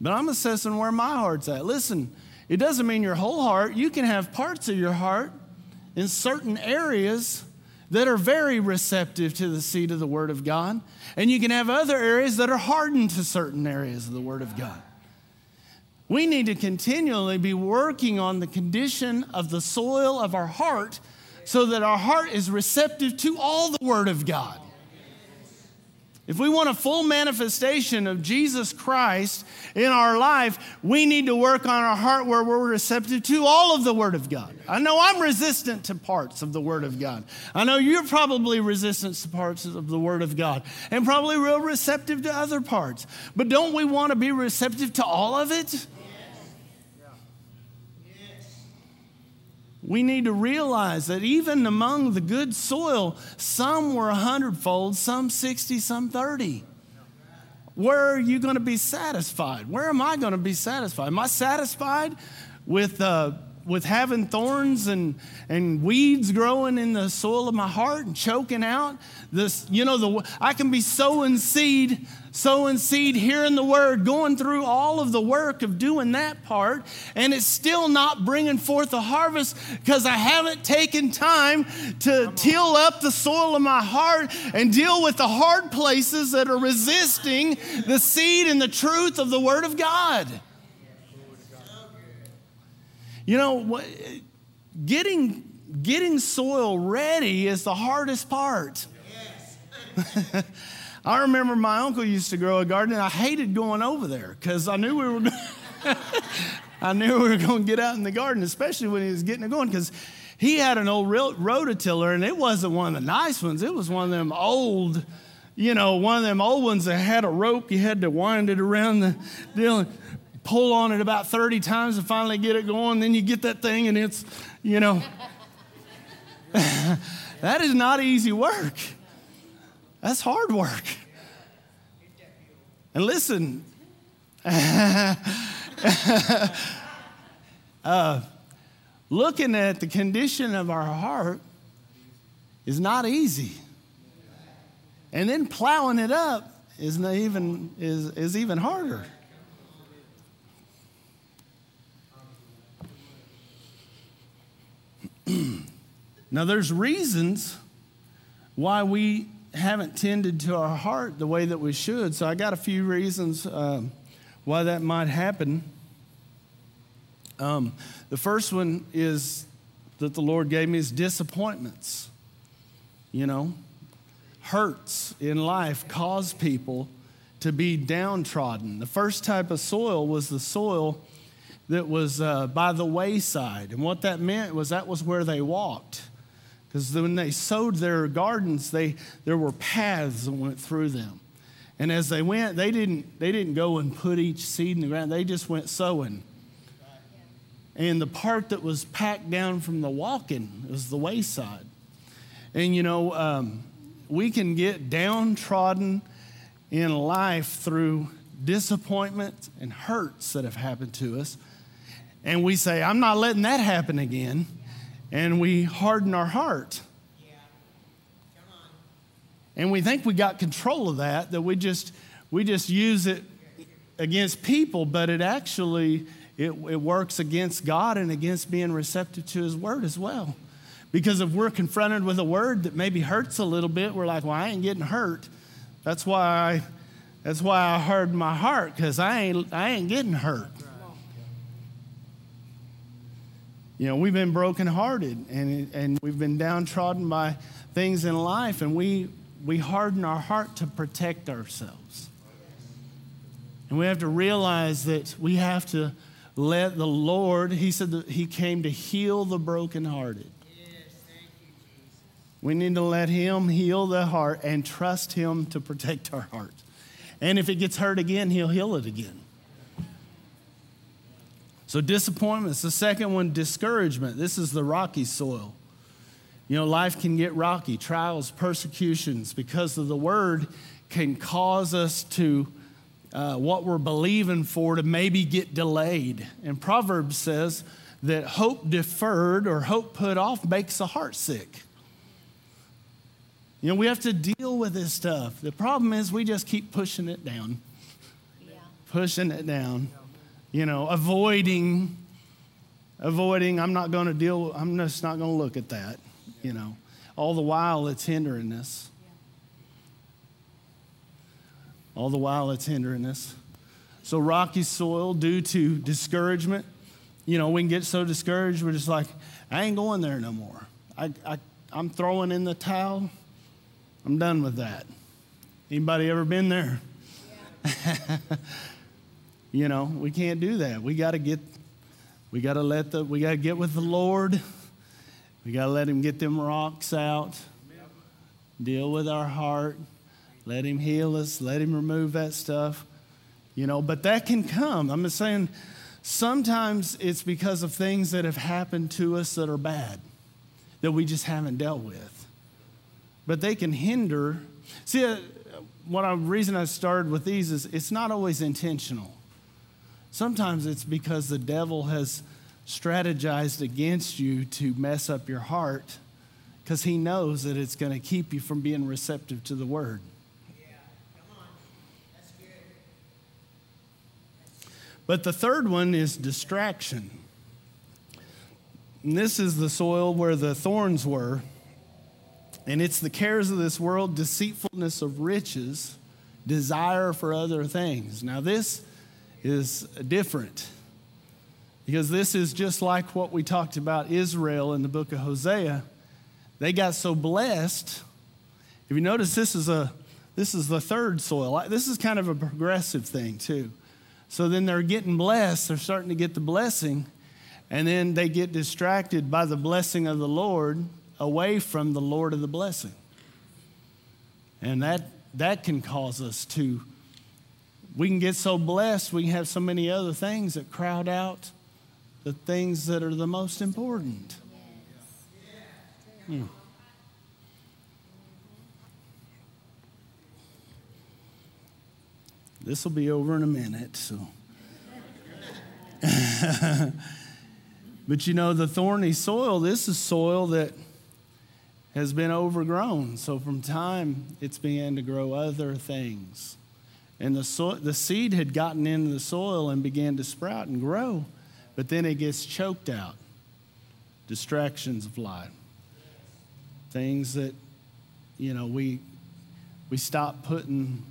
But I'm assessing where my heart's at. Listen, it doesn't mean your whole heart. You can have parts of your heart in certain areas that are very receptive to the seed of the Word of God. And you can have other areas that are hardened to certain areas of the Word of God. We need to continually be working on the condition of the soil of our heart so that our heart is receptive to all the Word of God. If we want a full manifestation of Jesus Christ in our life, we need to work on our heart where we're receptive to all of the Word of God. I know I'm resistant to parts of the Word of God. I know you're probably resistant to parts of the Word of God and probably real receptive to other parts. But don't we want to be receptive to all of it? We need to realize that even among the good soil, some were a hundredfold, some 60, some 30. Where are you going to be satisfied? Where am I going to be satisfied? Am I satisfied with, uh, with having thorns and, and weeds growing in the soil of my heart and choking out? This, you know, the, I can be sowing seed sowing seed, hearing the word, going through all of the work of doing that part, and it's still not bringing forth a harvest because I haven't taken time to till up the soil of my heart and deal with the hard places that are resisting the seed and the truth of the word of God. You know, getting getting soil ready is the hardest part. I remember my uncle used to grow a garden, and I hated going over there because I knew we were. I knew we were going to get out in the garden, especially when he was getting it going, because he had an old rototiller, and it wasn't one of the nice ones. It was one of them old, you know, one of them old ones that had a rope. You had to wind it around the deal, and pull on it about 30 times to finally get it going. Then you get that thing, and it's, you know, that is not easy work. That's hard work. And listen, uh, looking at the condition of our heart is not easy. And then plowing it up is even, is, is even harder. now, there's reasons why we haven't tended to our heart the way that we should. So I got a few reasons um, why that might happen. Um, the first one is that the Lord gave me is disappointments. You know, hurts in life cause people to be downtrodden. The first type of soil was the soil that was uh, by the wayside. And what that meant was that was where they walked. Because when they sowed their gardens, they, there were paths that went through them. And as they went, they didn't, they didn't go and put each seed in the ground, they just went sowing. And the part that was packed down from the walking was the wayside. And you know, um, we can get downtrodden in life through disappointments and hurts that have happened to us. And we say, I'm not letting that happen again and we harden our heart. And we think we got control of that, that we just, we just use it against people, but it actually it, it works against God and against being receptive to his word as well. Because if we're confronted with a word that maybe hurts a little bit, we're like, well, I ain't getting hurt. That's why I, that's why I harden my heart, because I ain't, I ain't getting hurt. You know, we've been brokenhearted and, and we've been downtrodden by things in life, and we, we harden our heart to protect ourselves. And we have to realize that we have to let the Lord, He said that He came to heal the brokenhearted. We need to let Him heal the heart and trust Him to protect our heart. And if it gets hurt again, He'll heal it again. So, disappointments. The second one, discouragement. This is the rocky soil. You know, life can get rocky. Trials, persecutions, because of the word, can cause us to, uh, what we're believing for, to maybe get delayed. And Proverbs says that hope deferred or hope put off makes the heart sick. You know, we have to deal with this stuff. The problem is we just keep pushing it down, yeah. pushing it down, you know, avoiding, avoiding, I'm not going to deal, I'm just not going to look at that, you know. All the while it's hindering us. All the while it's hindering us. So, rocky soil due to discouragement, you know, we can get so discouraged, we're just like, I ain't going there no more. I, I, I'm throwing in the towel. I'm done with that. Anybody ever been there? Yeah. you know, we can't do that. We got to get we got to let the we got to get with the Lord. We got to let him get them rocks out. Deal with our heart. Let him heal us. Let him remove that stuff. You know, but that can come. I'm just saying sometimes it's because of things that have happened to us that are bad that we just haven't dealt with but they can hinder. See, uh, what I, reason I started with these is it's not always intentional. Sometimes it's because the devil has strategized against you to mess up your heart because he knows that it's going to keep you from being receptive to the word. But the third one is distraction. And this is the soil where the thorns were. And it's the cares of this world, deceitfulness of riches, desire for other things. Now, this is different because this is just like what we talked about Israel in the book of Hosea. They got so blessed. If you notice, this is a this is the third soil. This is kind of a progressive thing too. So then they're getting blessed. They're starting to get the blessing, and then they get distracted by the blessing of the Lord away from the Lord of the blessing. And that, that can cause us to, we can get so blessed, we can have so many other things that crowd out the things that are the most important. Hmm. This will be over in a minute, so. but you know, the thorny soil, this is soil that has been overgrown. So from time, it's began to grow other things. And the, so- the seed had gotten into the soil and began to sprout and grow, but then it gets choked out. Distractions of life. Things that, you know, we, we stop putting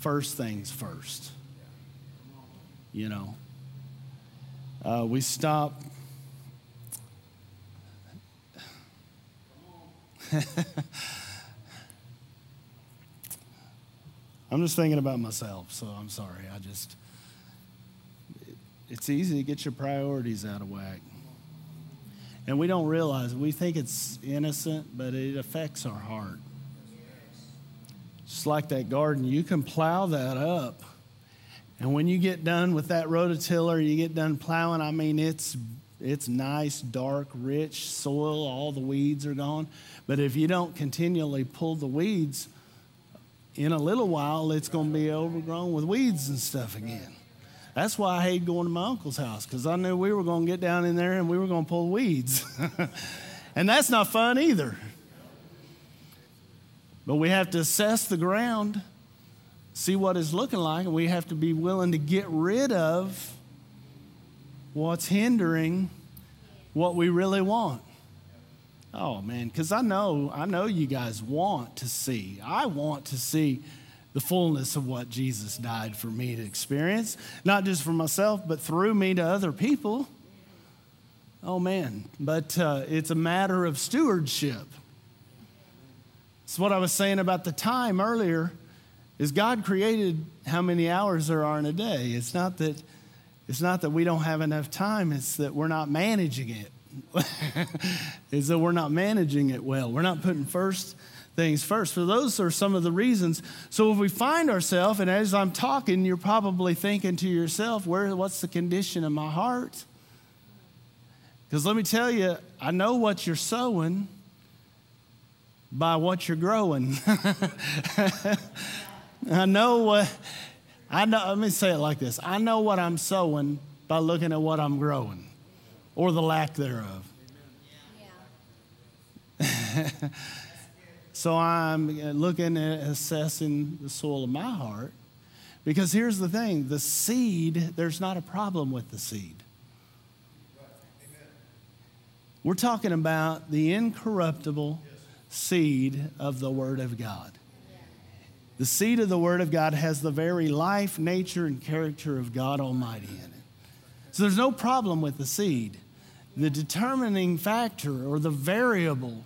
first things first. You know, uh, we stop I'm just thinking about myself, so I'm sorry. I just, it's easy to get your priorities out of whack. And we don't realize, we think it's innocent, but it affects our heart. Just like that garden, you can plow that up. And when you get done with that rototiller, you get done plowing, I mean, it's it's nice, dark, rich soil, all the weeds are gone. But if you don't continually pull the weeds, in a little while it's going to be overgrown with weeds and stuff again. That's why I hate going to my uncle's house because I knew we were going to get down in there and we were going to pull weeds. and that's not fun either. But we have to assess the ground, see what it's looking like, and we have to be willing to get rid of what's hindering what we really want. Oh man, because I know, I know you guys want to see. I want to see the fullness of what Jesus died for me to experience, not just for myself, but through me to other people. Oh man, but uh, it's a matter of stewardship. It's what I was saying about the time earlier. Is God created how many hours there are in a day? It's not that it's not that we don't have enough time, it's that we're not managing it. is that we're not managing it well. We're not putting first things first. So those are some of the reasons. So if we find ourselves, and as I'm talking, you're probably thinking to yourself, where what's the condition of my heart? Because let me tell you, I know what you're sowing by what you're growing. I know what I know. Let me say it like this: I know what I'm sowing by looking at what I'm growing, or the lack thereof. So I'm uh, looking at assessing the soil of my heart, because here's the thing: the seed. There's not a problem with the seed. We're talking about the incorruptible seed of the Word of God. The seed of the Word of God has the very life, nature, and character of God Almighty in it. So there's no problem with the seed. The determining factor or the variable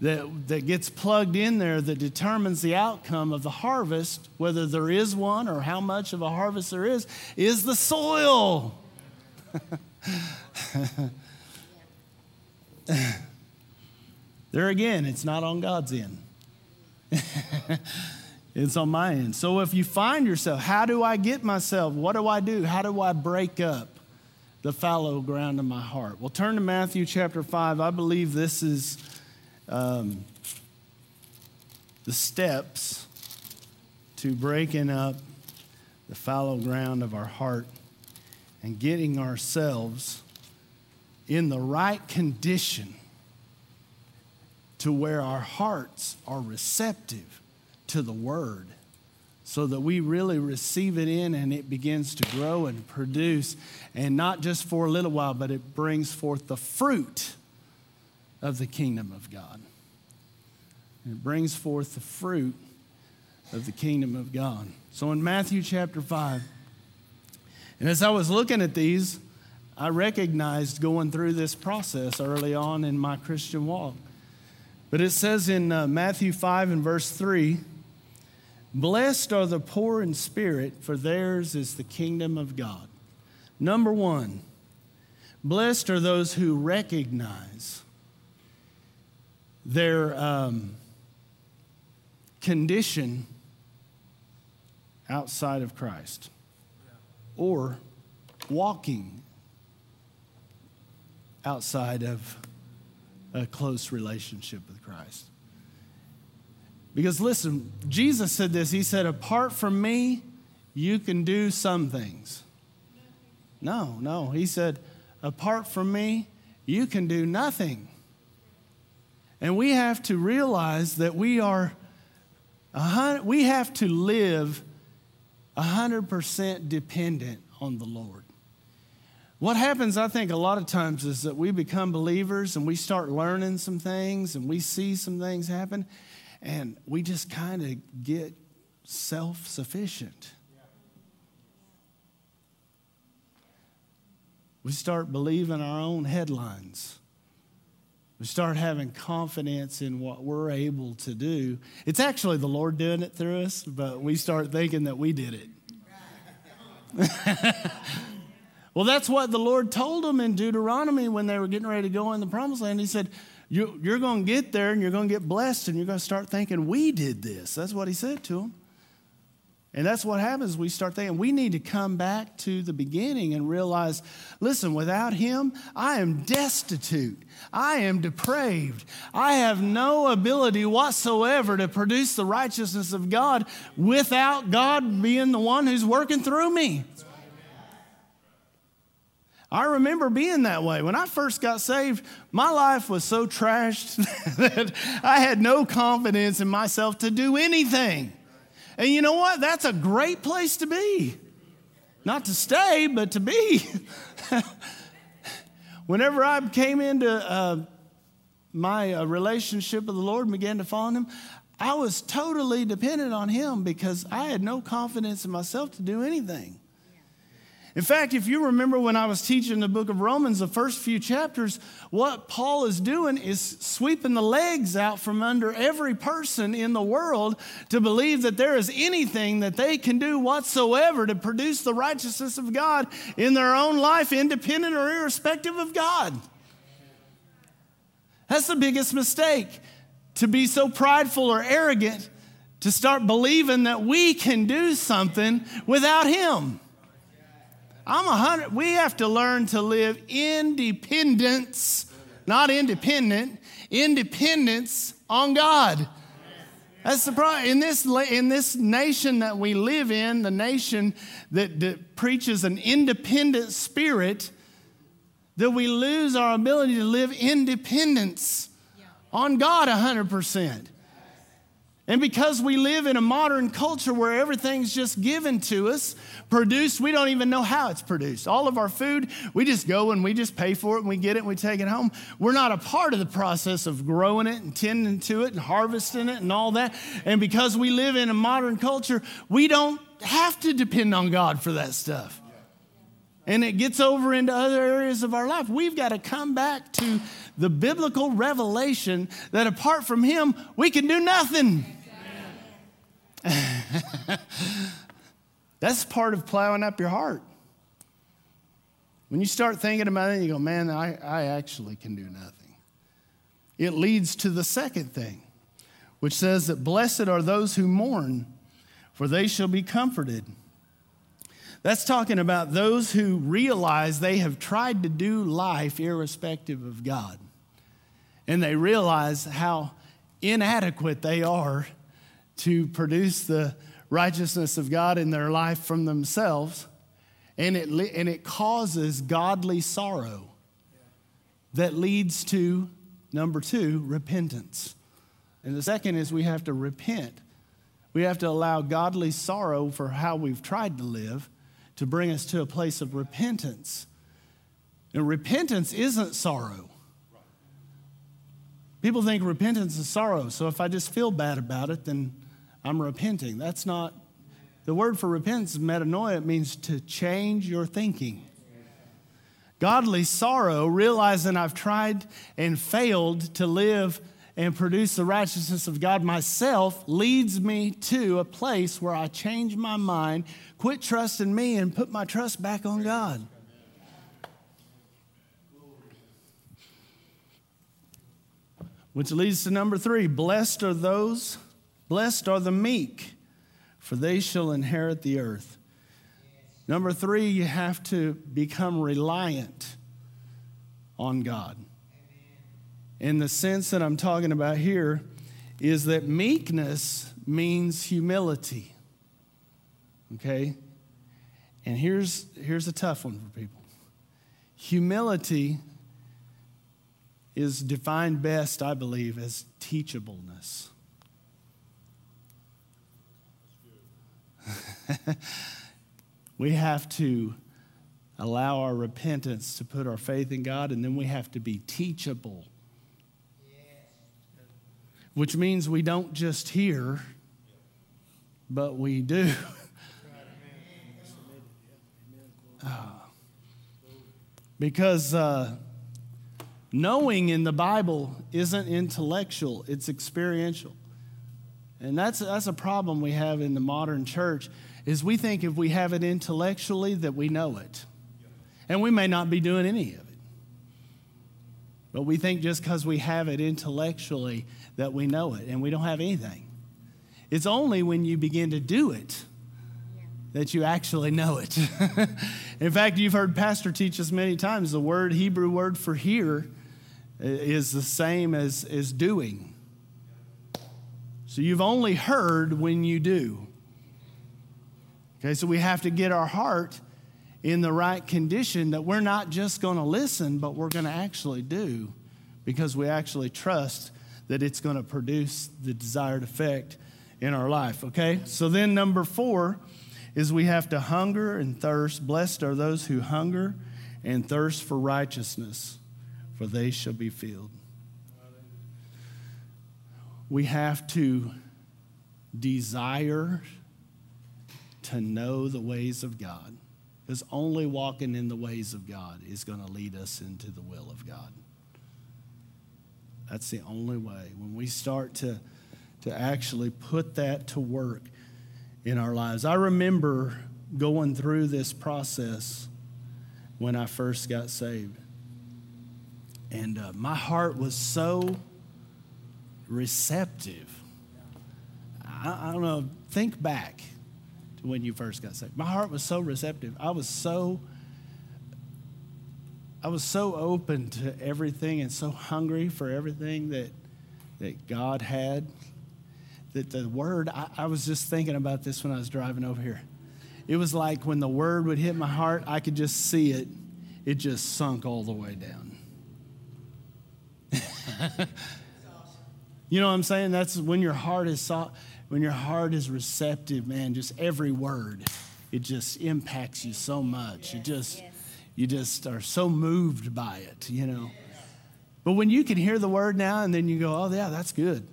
that, that gets plugged in there that determines the outcome of the harvest, whether there is one or how much of a harvest there is, is the soil. there again, it's not on God's end. It's on my end. So if you find yourself, how do I get myself? What do I do? How do I break up the fallow ground of my heart? Well, turn to Matthew chapter 5. I believe this is um, the steps to breaking up the fallow ground of our heart and getting ourselves in the right condition to where our hearts are receptive to the Word so that we really receive it in and it begins to grow and produce, and not just for a little while, but it brings forth the fruit of the kingdom of God. It brings forth the fruit of the kingdom of God. So in Matthew chapter 5, and as I was looking at these, I recognized going through this process early on in my Christian walk. But it says in uh, Matthew 5 and verse 3 Blessed are the poor in spirit, for theirs is the kingdom of God. Number one, blessed are those who recognize their um, condition outside of Christ or walking outside of a close relationship with Christ. Because listen, Jesus said this He said, Apart from me, you can do some things. No, no. He said, Apart from me, you can do nothing. And we have to realize that we are, we have to live 100% dependent on the Lord. What happens, I think, a lot of times is that we become believers and we start learning some things and we see some things happen, and we just kind of get self sufficient. We start believing our own headlines. We start having confidence in what we're able to do. It's actually the Lord doing it through us, but we start thinking that we did it. well, that's what the Lord told them in Deuteronomy when they were getting ready to go in the promised land. He said, you, you're going to get there and you're going to get blessed and you're going to start thinking, we did this. That's what he said to them. And that's what happens. We start thinking we need to come back to the beginning and realize listen, without him, I am destitute. I am depraved. I have no ability whatsoever to produce the righteousness of God without God being the one who's working through me. I remember being that way. When I first got saved, my life was so trashed that I had no confidence in myself to do anything. And you know what? That's a great place to be. Not to stay, but to be. Whenever I came into uh, my uh, relationship with the Lord and began to follow Him, I was totally dependent on Him because I had no confidence in myself to do anything. In fact, if you remember when I was teaching the book of Romans, the first few chapters, what Paul is doing is sweeping the legs out from under every person in the world to believe that there is anything that they can do whatsoever to produce the righteousness of God in their own life, independent or irrespective of God. That's the biggest mistake to be so prideful or arrogant to start believing that we can do something without Him. I'm a hundred. We have to learn to live independence, not independent, independence on God. That's the problem. In this, in this nation that we live in, the nation that, that preaches an independent spirit, that we lose our ability to live independence on God 100%. And because we live in a modern culture where everything's just given to us, produced, we don't even know how it's produced. All of our food, we just go and we just pay for it and we get it and we take it home. We're not a part of the process of growing it and tending to it and harvesting it and all that. And because we live in a modern culture, we don't have to depend on God for that stuff. And it gets over into other areas of our life. We've got to come back to the biblical revelation that apart from Him, we can do nothing. That's part of plowing up your heart. When you start thinking about it, you go, man, I, I actually can do nothing. It leads to the second thing, which says that blessed are those who mourn, for they shall be comforted. That's talking about those who realize they have tried to do life irrespective of God. And they realize how inadequate they are to produce the righteousness of God in their life from themselves, and it, and it causes godly sorrow that leads to, number two, repentance. And the second is we have to repent. We have to allow godly sorrow for how we've tried to live to bring us to a place of repentance. And repentance isn't sorrow. People think repentance is sorrow. So if I just feel bad about it, then I'm repenting. That's not, the word for repentance metanoia. It means to change your thinking. Godly sorrow, realizing I've tried and failed to live and produce the righteousness of God myself, leads me to a place where I change my mind, quit trusting me, and put my trust back on God. Which leads to number three blessed are those Blessed are the meek, for they shall inherit the earth. Number three, you have to become reliant on God. In the sense that I'm talking about here, is that meekness means humility. Okay? And here's, here's a tough one for people humility is defined best, I believe, as teachableness. we have to allow our repentance to put our faith in God, and then we have to be teachable. Which means we don't just hear, but we do. because uh, knowing in the Bible isn't intellectual, it's experiential. And that's, that's a problem we have in the modern church is we think if we have it intellectually that we know it. And we may not be doing any of it. But we think just because we have it intellectually that we know it, and we don't have anything. It's only when you begin to do it that you actually know it. In fact, you've heard Pastor teach us many times the word, Hebrew word for hear, uh, is the same as, as doing. So you've only heard when you do. Okay, so we have to get our heart in the right condition that we're not just going to listen, but we're going to actually do because we actually trust that it's going to produce the desired effect in our life. Okay, so then number four is we have to hunger and thirst. Blessed are those who hunger and thirst for righteousness, for they shall be filled. We have to desire to know the ways of God. Because only walking in the ways of God is going to lead us into the will of God. That's the only way. When we start to, to actually put that to work in our lives. I remember going through this process when I first got saved. And uh, my heart was so receptive. I, I don't know, think back to when you first got saved. My heart was so receptive. I was so I was so open to everything and so hungry for everything that, that God had that the word, I, I was just thinking about this when I was driving over here. It was like when the word would hit my heart, I could just see it. It just sunk all the way down. you know what I'm saying? That's when your heart is soft, when your heart is receptive, man, just every word, it just impacts you so much. It just you just are so moved by it, you know. But when you can hear the word now and then you go, oh, yeah, that's good.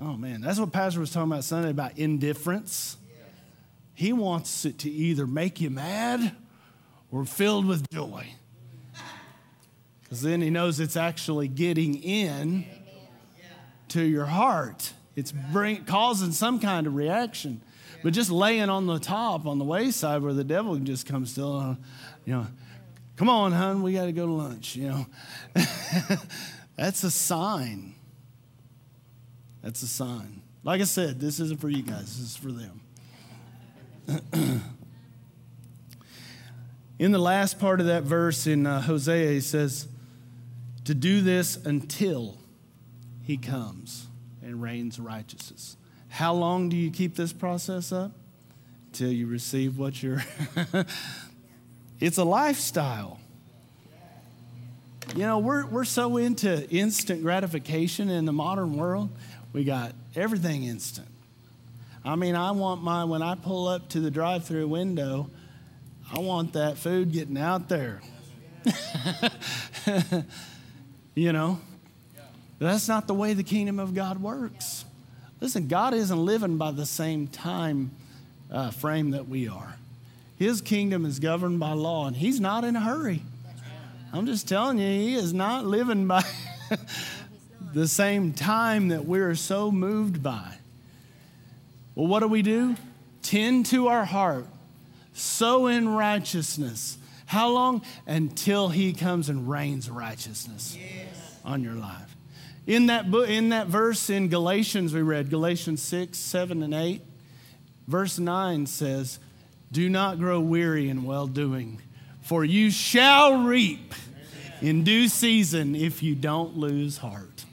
Oh, man, that's what Pastor was talking about Sunday about indifference. He wants it to either make you mad or filled with joy. Because then he knows it's actually getting in to your heart. It's bring, causing some kind of reaction. But just laying on the top, on the wayside where the devil just come still, you know, come on, hon, we got to go to lunch, you know. That's a sign. That's a sign. Like I said, this isn't for you guys, this is for them. in the last part of that verse in uh, Hosea, he says, to do this until he comes and rains righteousness. How long do you keep this process up? Till you receive what you're. it's a lifestyle. You know, we're, we're so into instant gratification in the modern world. We got everything instant. I mean, I want my, when I pull up to the drive through window, I want that food getting out there. you know, that's not the way the kingdom of God works. Listen, God isn't living by the same time uh, frame that we are. His kingdom is governed by law, and He's not in a hurry. I'm just telling you, He is not living by the same time that we're so moved by. Well, what do we do? Tend to our heart, sow in righteousness. How long? Until He comes and rains righteousness yes. on your life. In that, book, in that verse in Galatians, we read Galatians 6, 7, and 8, verse 9 says, Do not grow weary in well doing, for you shall reap in due season if you don't lose heart.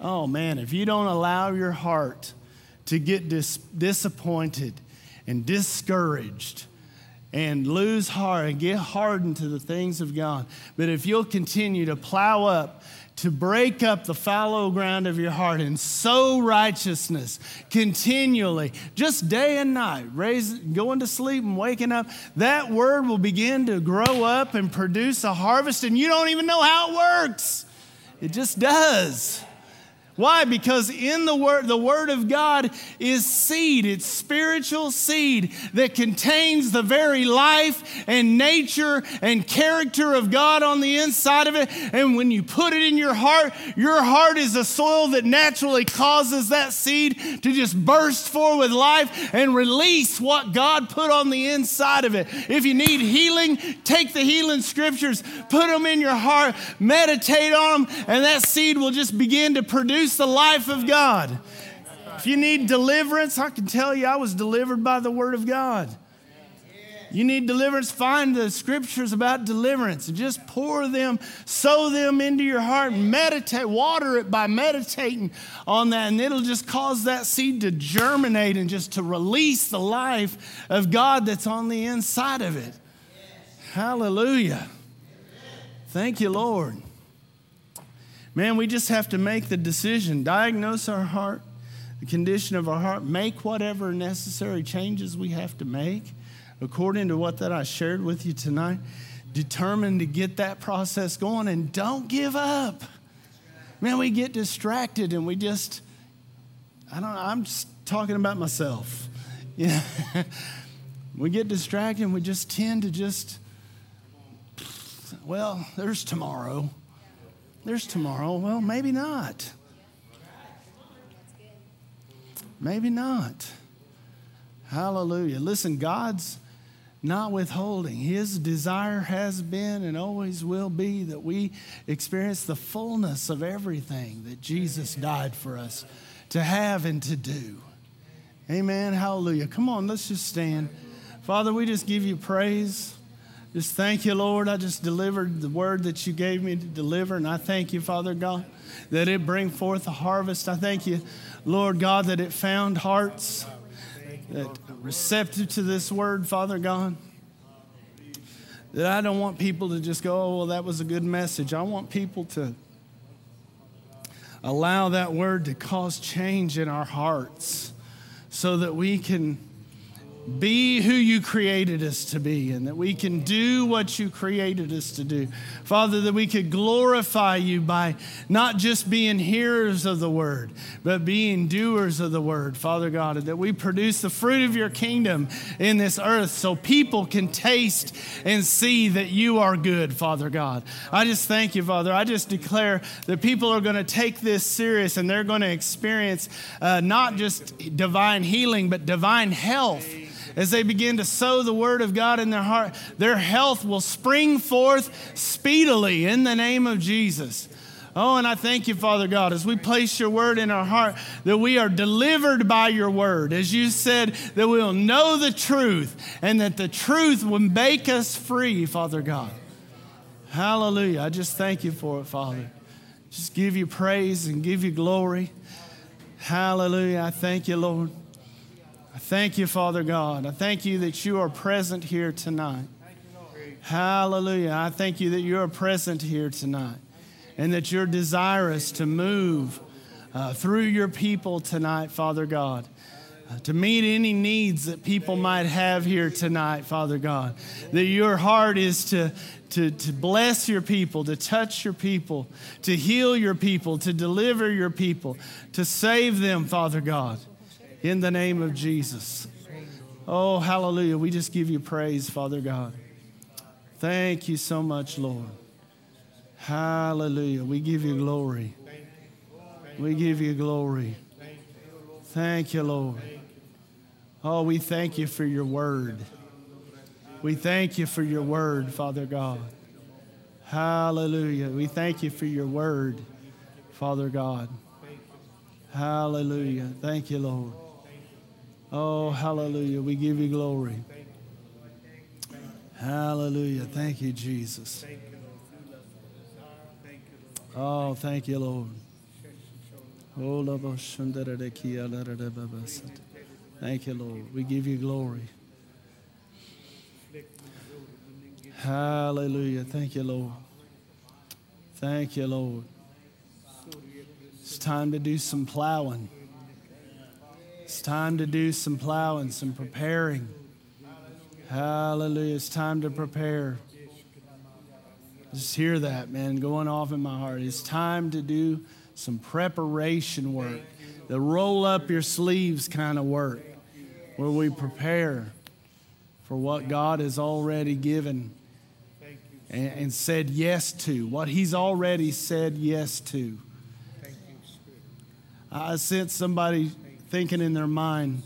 Oh man, if you don't allow your heart to get dis- disappointed and discouraged and lose heart and get hardened to the things of God, but if you'll continue to plow up to break up the fallow ground of your heart and sow righteousness continually, just day and night, raise, going to sleep and waking up, that word will begin to grow up and produce a harvest, and you don't even know how it works. It just does. Why? Because in the word, the word of God is seed. It's spiritual seed that contains the very life and nature and character of God on the inside of it. And when you put it in your heart, your heart is a soil that naturally causes that seed to just burst forth with life and release what God put on the inside of it. If you need healing, take the healing scriptures, put them in your heart, meditate on them, and that seed will just begin to produce produce the life of God. If you need deliverance, I can tell you I was delivered by the Word of God. You need deliverance, find the scriptures about deliverance and just pour them, sow them into your heart, and meditate, water it by meditating on that, and it'll just cause that seed to germinate and just to release the life of God that's on the inside of it. Hallelujah. Thank you, Lord. Man, we just have to make the decision, diagnose our heart, the condition of our heart, make whatever necessary changes we have to make according to what that I shared with you tonight. Determined to get that process going and don't give up. Man, we get distracted and we just, I don't I'm just talking about myself. Yeah. We get distracted and we just tend to just, well, there's tomorrow. There's tomorrow. Well, maybe not. Maybe not. Hallelujah. Listen, God's not withholding. His desire has been and always will be that we experience the fullness of everything that Jesus died for us to have and to do. Amen. Hallelujah. Come on, let's just stand. Father, we just give you praise. Just thank you, Lord. I just delivered the word that you gave me to deliver, and I thank you, Father God, that it bring forth a harvest. I thank you, Lord God, that it found hearts that receptive to this word, Father God. That I don't want people to just go, oh, well, that was a good message. I want people to allow that word to cause change in our hearts so that we can be who you created us to be and that we can do what you created us to do. Father, that we could glorify you by not just being hearers of the word, but being doers of the word, Father God, and that we produce the fruit of your kingdom in this earth so people can taste and see that you are good, Father God. I just thank you, Father. I just declare that people are going to take this serious and they're going to experience uh, not just divine healing, but divine health as they begin to sow the word of God in their heart, their health will spring forth speedily in the name of Jesus. Oh, and I thank you, Father God, as we place your word in our heart, that we are delivered by your word. As you said, that we will know the truth and that the truth will make us free, Father God. Hallelujah. I just thank you for it, Father. Just give you praise and give you glory. Hallelujah. I thank you, Lord. I thank you, Father God. I thank you that you are present here tonight. Hallelujah. I thank you that you are present here tonight and that you're desirous to move uh, through your people tonight, Father God. Uh, to meet any needs that people might have here tonight, Father God. That your heart is to, to, to bless your people, to touch your people, to heal your people, to deliver your people, to save them, Father God in the name of Jesus. Oh, hallelujah. We just give you praise, Father God. Thank you so much, Lord. Hallelujah. We give you glory. We give you glory. Thank you, Lord. Oh, we thank you for your word. We thank you for your word, Father God. Hallelujah. We thank you for your word, Father God. Hallelujah. Thank you, Lord. Oh, hallelujah. We give you glory. Hallelujah. Thank you, Jesus. Oh, thank you, Lord. Oh, thank you, Lord. We give you glory. Hallelujah. Thank you, Lord. Thank you, Lord. It's time to do some plowing. It's time to do some plowing, some preparing. Hallelujah. It's time to prepare. Just hear that, man, going off in my heart. It's time to do some preparation work, the roll up your sleeves kind of work, where we prepare for what God has already given and, and said yes to, what He's already said yes to. I sense somebody thinking in their mind,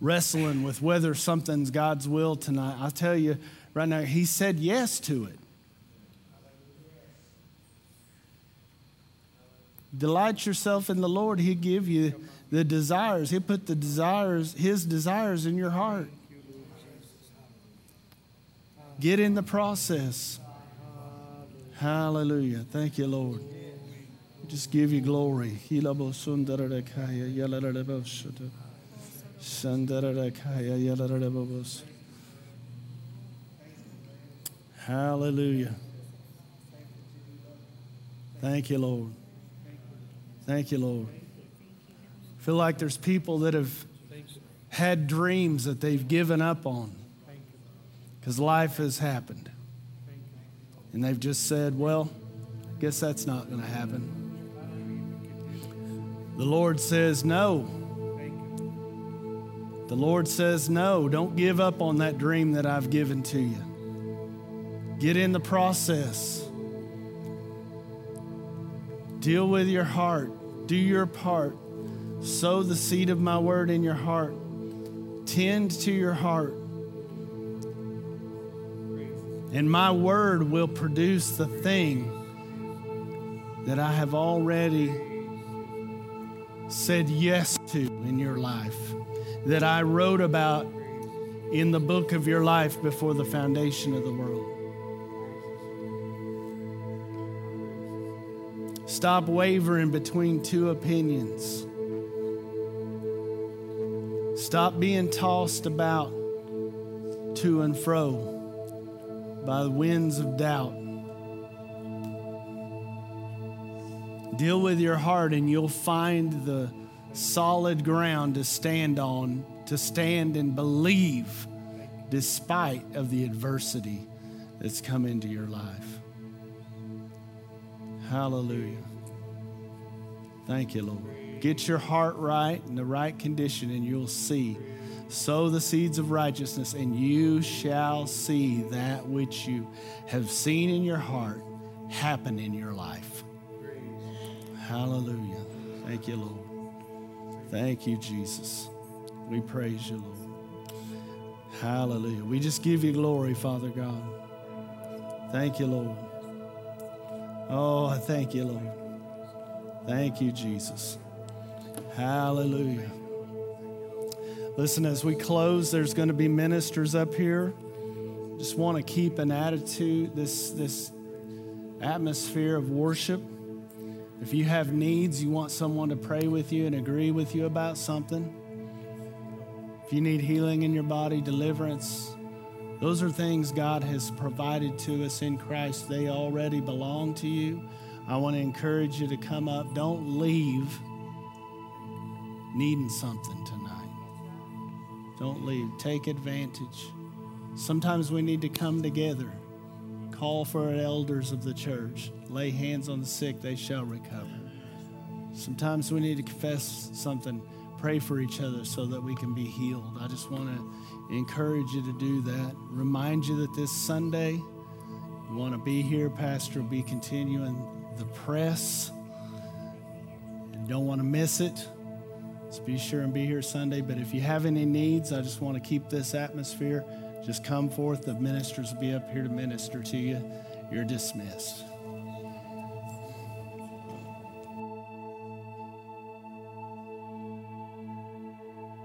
wrestling with whether something's God's will tonight, I'll tell you right now, He said yes to it. Delight yourself in the Lord, He'll give you the desires. He'll put the desires, His desires in your heart. Get in the process. Hallelujah. Thank you, Lord just give you glory. Hallelujah. Thank you, Lord. Thank you, Lord. I feel like there's people that have had dreams that they've given up on because life has happened. And they've just said, well, I guess that's not going to happen. The Lord says, No. The Lord says, No, don't give up on that dream that I've given to you. Get in the process. Deal with your heart. Do your part. Sow the seed of my word in your heart. Tend to your heart. And my word will produce the thing that I have already said yes to in your life, that I wrote about in the book of your life before the foundation of the world. Stop wavering between two opinions. Stop being tossed about to and fro by the winds of doubt. Deal with your heart, and you'll find the solid ground to stand on, to stand and believe despite of the adversity that's come into your life. Hallelujah. Thank you, Lord. Get your heart right in the right condition, and you'll see. Sow the seeds of righteousness, and you shall see that which you have seen in your heart happen in your life. Hallelujah. Thank you, Lord. Thank you, Jesus. We praise you, Lord. Hallelujah. We just give you glory, Father God. Thank you, Lord. Oh, I thank you, Lord. Thank you, Jesus. Hallelujah. Listen, as we close, there's going to be ministers up here. Just want to keep an attitude, this, this atmosphere of worship. If you have needs, you want someone to pray with you and agree with you about something. If you need healing in your body, deliverance, those are things God has provided to us in Christ. They already belong to you. I want to encourage you to come up. Don't leave needing something tonight. Don't leave. Take advantage. Sometimes we need to come together. Call for elders of the church. Lay hands on the sick, they shall recover. Sometimes we need to confess something, pray for each other so that we can be healed. I just want to encourage you to do that. Remind you that this Sunday, you want to be here, Pastor will be continuing the press. You don't want to miss it. So be sure and be here Sunday. But if you have any needs, I just want to keep this atmosphere. Just come forth. The ministers will be up here to minister to you. You're dismissed.